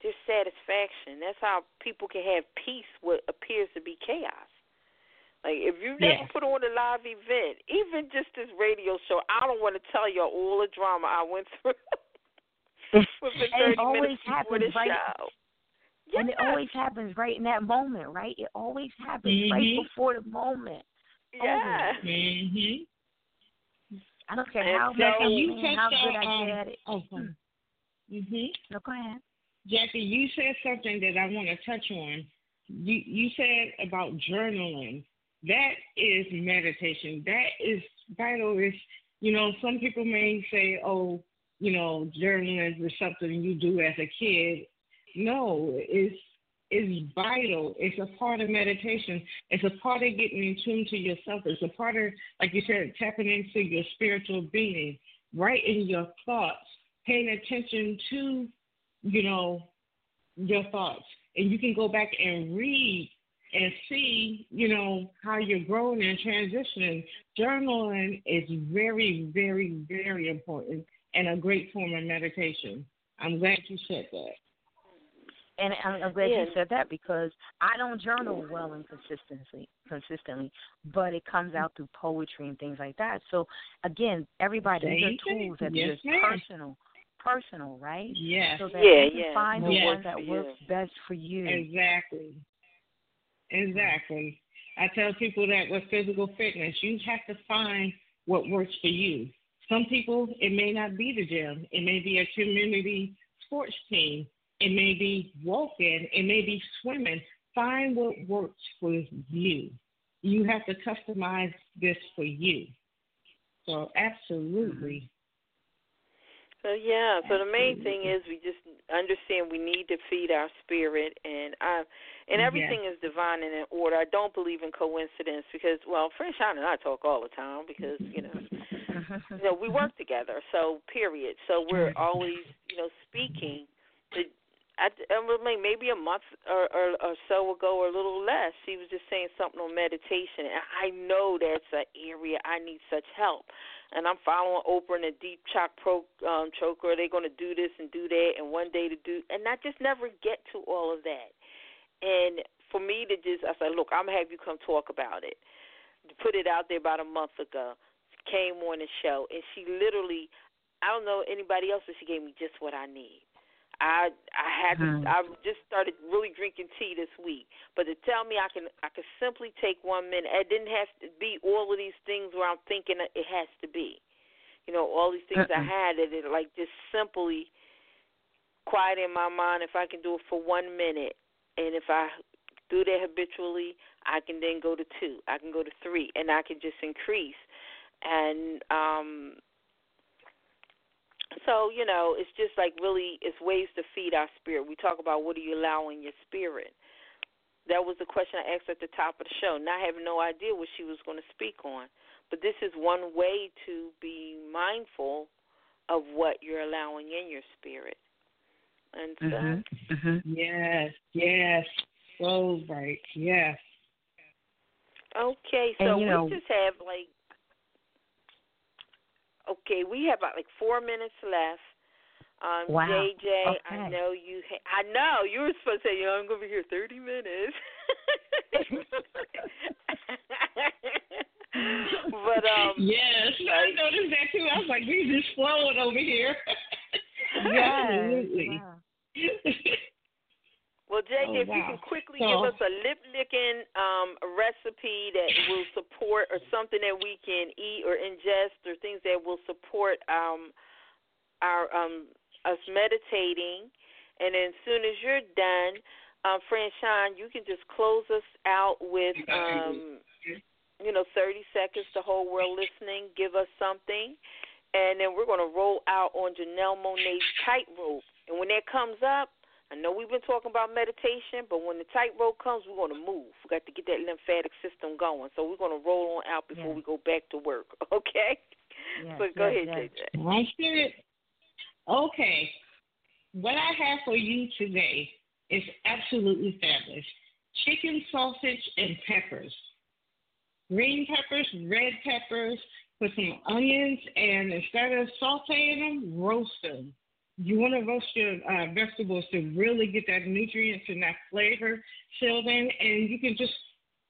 S4: there's satisfaction. That's how people can have peace what appears to be chaos. Like if you never
S5: yeah.
S4: put on a live event, even just this radio show, I don't want to tell you all the drama I went through. Within
S6: and it
S4: 30
S6: always
S4: minutes
S6: happens
S4: before the
S6: right.
S4: show. Yes.
S6: And it always happens right in that moment, right? It always happens
S5: mm-hmm.
S6: right before the moment.
S4: Yeah.
S5: Mhm.
S6: I don't care
S4: And
S6: how
S4: so
S6: much I
S5: you
S6: mean, how good
S5: on,
S6: I
S5: um,
S6: get at it.
S5: Oh, mhm.
S6: No, go ahead.
S5: Jackie, you said something that I want to touch on. You you said about journaling. That is meditation. That is vital. Is you know some people may say, oh, you know, journaling is something you do as a kid. No, it's it's vital. It's a part of meditation. It's a part of getting in tune to yourself. It's a part of, like you said, tapping into your spiritual being, writing your thoughts, paying attention to, you know, your thoughts. And you can go back and read and see, you know, how you're growing and transitioning. Journaling is very, very, very important and a great form of meditation. I'm glad you said that.
S6: And I'm glad
S4: Yeah.
S6: you said that because I don't journal well and consistently, consistently, but it comes out through poetry and things like that. So again, everybody these are
S5: Same
S6: tools that
S5: Yes,
S6: are just personal, personal, right?
S5: Yes.
S6: So that
S4: Yeah,
S6: you can
S4: yeah.
S6: find the
S5: Yes.
S6: one that
S4: For you.
S6: works best for you.
S5: Exactly. Exactly. I tell people that with physical fitness, you have to find what works for you. Some people, it may not be the gym. It may be a community sports team. It may be walking. It may be swimming. Find what works for you. You have to customize this for you. So, absolutely.
S4: So yeah, so the main thing is we just understand we need to feed our spirit, and I, and everything yes. is divine and in order. I don't believe in coincidence because, well, Franchon and I talk all the time because you know, you know, we work together. So period. So we're always, you know, speaking. The I, I maybe a month or, or, or so ago, or a little less, she was just saying something on meditation. And I know that's an area I need such help. And I'm following Oprah and the Deepak Chopra um, Chopra. They're going to do this and do that, and one day to do, and I just never get to all of that. And for me to just, I said, look, I'm gonna have you come talk about it. Put it out there about a month ago. Came on the show, and she literally, I don't know anybody else, but she gave me just what I need I I had mm-hmm. I just started really drinking tea this week. But to tell me I can I could simply take one minute, it didn't have to be all of these things where I'm thinking it has to be. You know, all these things uh-uh. I had that it like just simply quiet in my mind if I can do it for one minute and if I do that habitually, I can then go to two. I can go to three and I can just increase. And um so, you know, it's just like really it's ways to feed our spirit. We talk about what are you allowing your spirit. That was the question I asked at the top of the show. Now I have no idea what she was going to speak on. But this is one way to be mindful of what you're allowing in your spirit. And so
S5: mm-hmm. Mm-hmm. Yes, yes. So right, yes.
S4: Okay, so and, we know, just have like Okay, we have about like four minutes left. Um,
S6: wow.
S4: JJ,
S6: okay.
S4: I know you. Ha- I know you were supposed to say, you know, I'm gonna be here 30 minutes. but um.
S5: Yes, I noticed that too. I was like, we just flowing over here.
S6: yes. Absolutely. Wow.
S4: Well, JJ, oh, if wow. you can quickly so, give us a lip licking um, recipe that will support, or something that we can eat or ingest, or things that will support um, our um, us meditating. And then, as soon as you're done, um, Franchon, you can just close us out with, um, you know, 30 seconds. The whole world listening. Give us something, and then we're going to roll out on Janelle Monáe's tightrope. And when that comes up, I know we've been talking about meditation, but when the tightrope comes, we're going to move. We got to get that lymphatic system going. So we're going to roll on out before we go back to work. Okay.
S6: Yes,
S4: but go
S6: yes,
S4: ahead,
S6: yes.
S4: JJ.
S5: it. Okay. What I have for you today is absolutely fabulous. Chicken sausage and peppers. Green peppers, red peppers, put some onions, and instead of sauteing them, roast them you want to roast your uh, vegetables to really get that nutrients and that flavor filled in, and you can just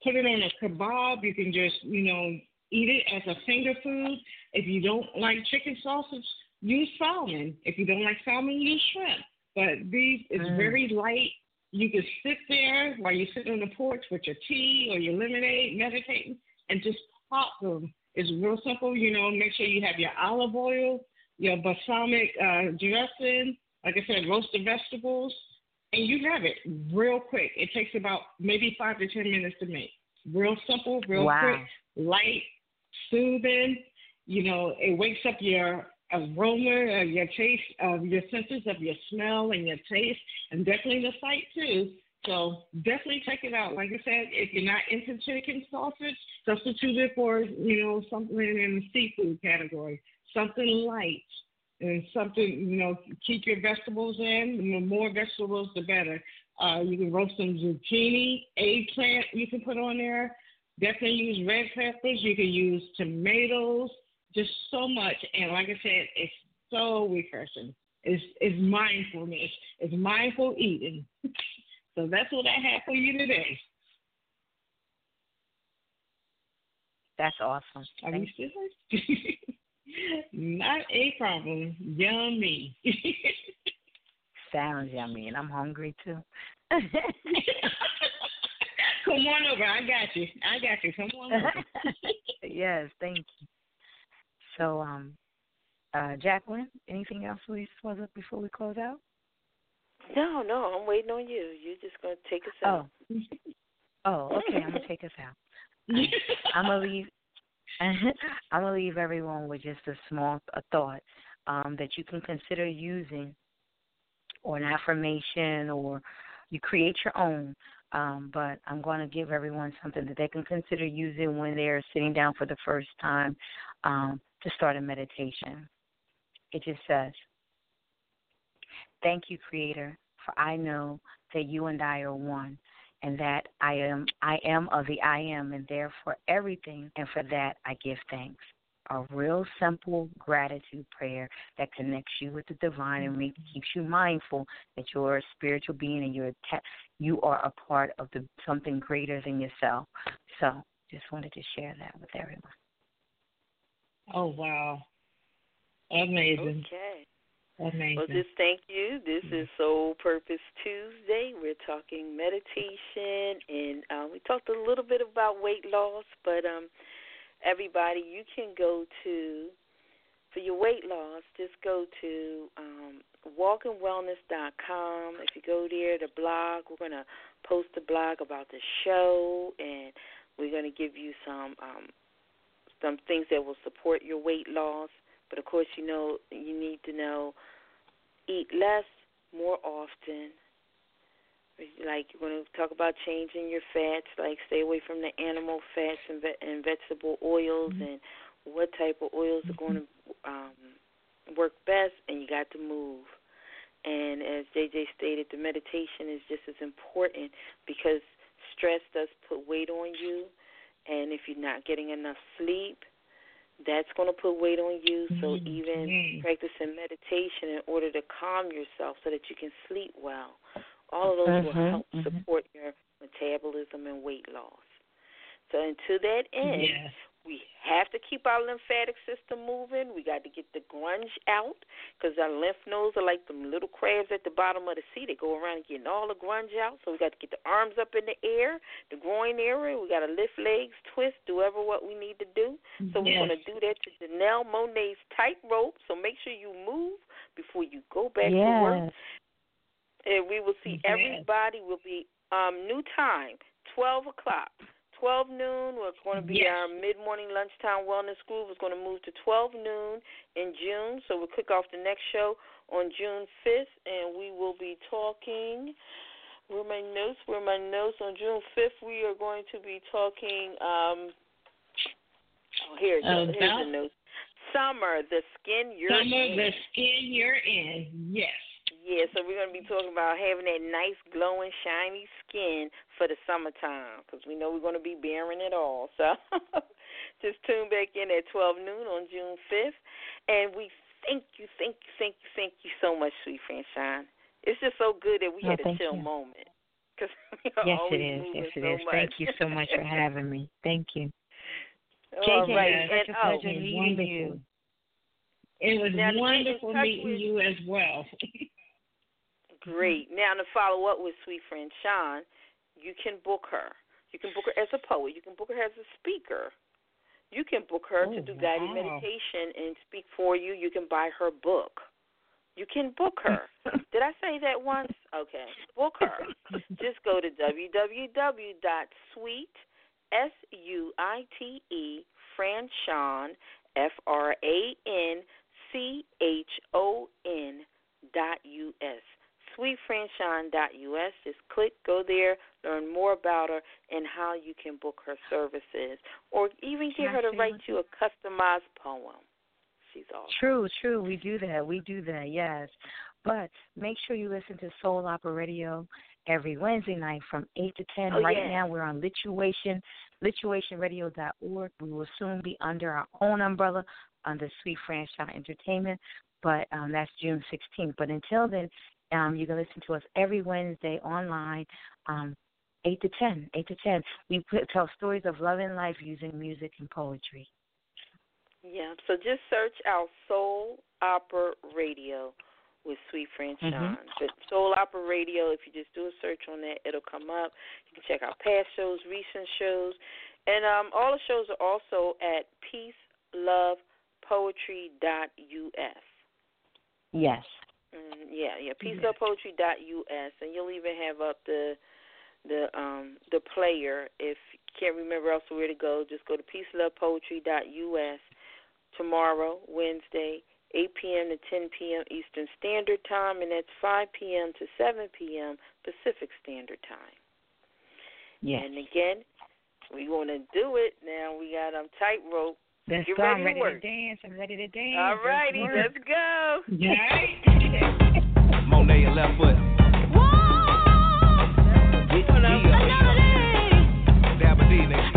S5: put it on a kebab. You can just, you know, eat it as a finger food. If you don't like chicken sausage, use salmon. If you don't like salmon, use shrimp. But these is mm. very light. You can sit there while you're sitting on the porch with your tea or your lemonade, meditating, and just pop them. It's real simple. You know, make sure you have your olive oil your balsamic uh, dressing, like I said, roasted vegetables, and you have it real quick. It takes about maybe five to ten minutes to make. Real simple, real
S6: wow.
S5: quick, light, soothing. You know, it wakes up your aroma, uh, your taste, of uh, your senses of your smell and your taste, and definitely the sight too. So definitely check it out. Like I said, if you're not into chicken sausage, substitute it for you know something in the seafood category something light and something, you know, keep your vegetables in. The more vegetables, the better. Uh, you can roast some zucchini, eggplant you can put on there. Definitely use red peppers. You can use tomatoes. Just so much. And like I said, it's so refreshing. It's, it's mindfulness. It's mindful eating. so that's what I have for you today.
S6: That's awesome.
S5: Are you still Not a problem. Yummy.
S6: Sounds yummy, and I'm hungry too.
S5: Come on over. I got you. I got you. Come on over.
S6: yes, thank you. So, um, uh, Jacqueline, anything else we was it before we close out?
S4: No, no, I'm waiting on you. You're just gonna take us out.
S6: Oh, oh, okay. I'm gonna take us out. I'm gonna leave. I'm gonna leave everyone with just a small a thought. um, that you can consider using, or an affirmation, or you create your own. Um, but I'm going to give everyone something that they can consider using when they're sitting down for the first time um, to start a meditation. It just says, Thank you, Creator, for I know that you and I are one and that I am I am of the I am and therefore everything and for that I give thanks. A real simple gratitude prayer that connects you with the divine and makes, keeps you mindful that you're a spiritual being and you're te- you are a part of the something greater than yourself. So, just wanted to share that with everyone.
S5: Oh wow, amazing.
S4: Okay.
S5: Amazing.
S4: Well, just thank you. This is Soul Purpose Tuesday. We're talking meditation, and um, we talked a little bit about weight loss. But um, everybody, you can go to for your weight loss. Just go to um, WalkNWellness.com. If you go there, the blog, we're gonna post a blog about the show, and we're gonna give you some um, some things that will support your weight loss. But of course, you know you need to know eat less more often. Like you're going to talk about changing your fats, like stay away from the animal fats and, ve- and vegetable oils, mm-hmm. and what type of oils are going to um, work best. And you got to move. And as JJ stated, the meditation is just as important because stress does put weight on you, and if you're not getting enough sleep that's going to put weight on you. So mm-hmm. even mm-hmm. practicing meditation in order to calm yourself so that you can sleep well, all of those mm-hmm. will help mm-hmm. support your metabolism and weight loss. So, and to that end,
S5: yes.
S4: We have to keep our lymphatic system moving. We got to get the grunge out because our lymph nodes are like them little crabs at the bottom of the sea. They go around getting all the grunge out. So we got to get the arms up in the air, the groin area. We got to lift legs, twist, do ever what we need to do. So we're going to do that to Janelle Monae's tightrope. So make sure you move before you go back
S6: yes.
S4: to work. And we will see yes. everybody will be um, new time, 12 o'clock. 12 noon. We're going to be
S5: yes.
S4: our mid morning lunchtime wellness groove. It's going to move to 12 noon in June. So we'll kick off the next show on June 5th, and we will be talking. Where my notes? Where my notes? On June 5th, we are going to be talking. Um, oh, here, here's the notes. Summer, the skin you're
S5: Summer,
S4: in.
S5: Summer, the skin you're in. Yes.
S4: Yeah, so we're going to be talking about having that nice, glowing, shiny skin for the summertime because we know we're going to be bearing it all. So just tune back in at 12 noon on June 5th. And we thank you, thank you, thank you, thank you so much, Suite Franchon. It's just so good that we
S6: oh,
S4: had a chill
S6: you.
S4: moment. Cause
S6: yes, it is. Yes, it is.
S4: So
S6: thank you so much for having me. Thank you. JJ,
S4: right.
S6: such a
S4: oh,
S6: pleasure
S4: oh,
S6: meeting you.
S5: It was
S4: Now,
S5: wonderful meeting
S4: with,
S5: you as well.
S4: Great. Now to follow up with Sweet Friend Sean, you can book her. You can book her as a poet. You can book her as a speaker. You can book her
S5: oh,
S4: to do guided
S5: wow.
S4: meditation and speak for you. You can buy her book. You can book her. Did I say that once? Okay. Book her. Just go to www.suite S U I T E Franchon F R A N C H O N dot U S suitefranchon.us. Just click, go there, learn more about her and how you can book her services, or even get her to write you a customized poem. She's awesome.
S6: True, true. We do that. We do that. Yes, but make sure you listen to Soul Opera Radio every Wednesday night from eight to ten.
S4: Oh,
S6: right
S4: yeah.
S6: now, we're on Lituation, lituationradio.org. We will soon be under our own umbrella under Suite Franchon Entertainment, but um, that's June 16th. But until then, um, you can listen to us every Wednesday online, um, 8 to 10. 8 to 10. We put, tell stories of love and life using music and poetry.
S4: Yeah, so just search out Soul Opera Radio with Suite Franchon.
S6: Mhm.
S4: But Soul Opera Radio, if you just do a search on that, it'll come up. You can check out past shows, recent shows, and um, all the shows are also at peacelovepoetry.us.
S6: Yes.
S4: Mm, yeah, yeah. Peacelovepoetry.us, and you'll even have up the the um the player. If you can't remember else where to go, just go to peacelovepoetry.us. Tomorrow, Wednesday, 8 p.m. to 10 p.m. Eastern Standard Time, and that's 5 p.m. to 7 p.m. Pacific Standard Time.
S6: Yes.
S4: And again, we want to do it now. We got um tightrope
S6: that's
S4: Get ready
S6: I'm ready
S4: to, work.
S6: to dance. I'm ready to dance.
S4: All righty,
S6: let's,
S4: let's go.
S5: Yeah.
S9: Monet, your left foot. Whoa! With oh, no. Dabba
S10: D, next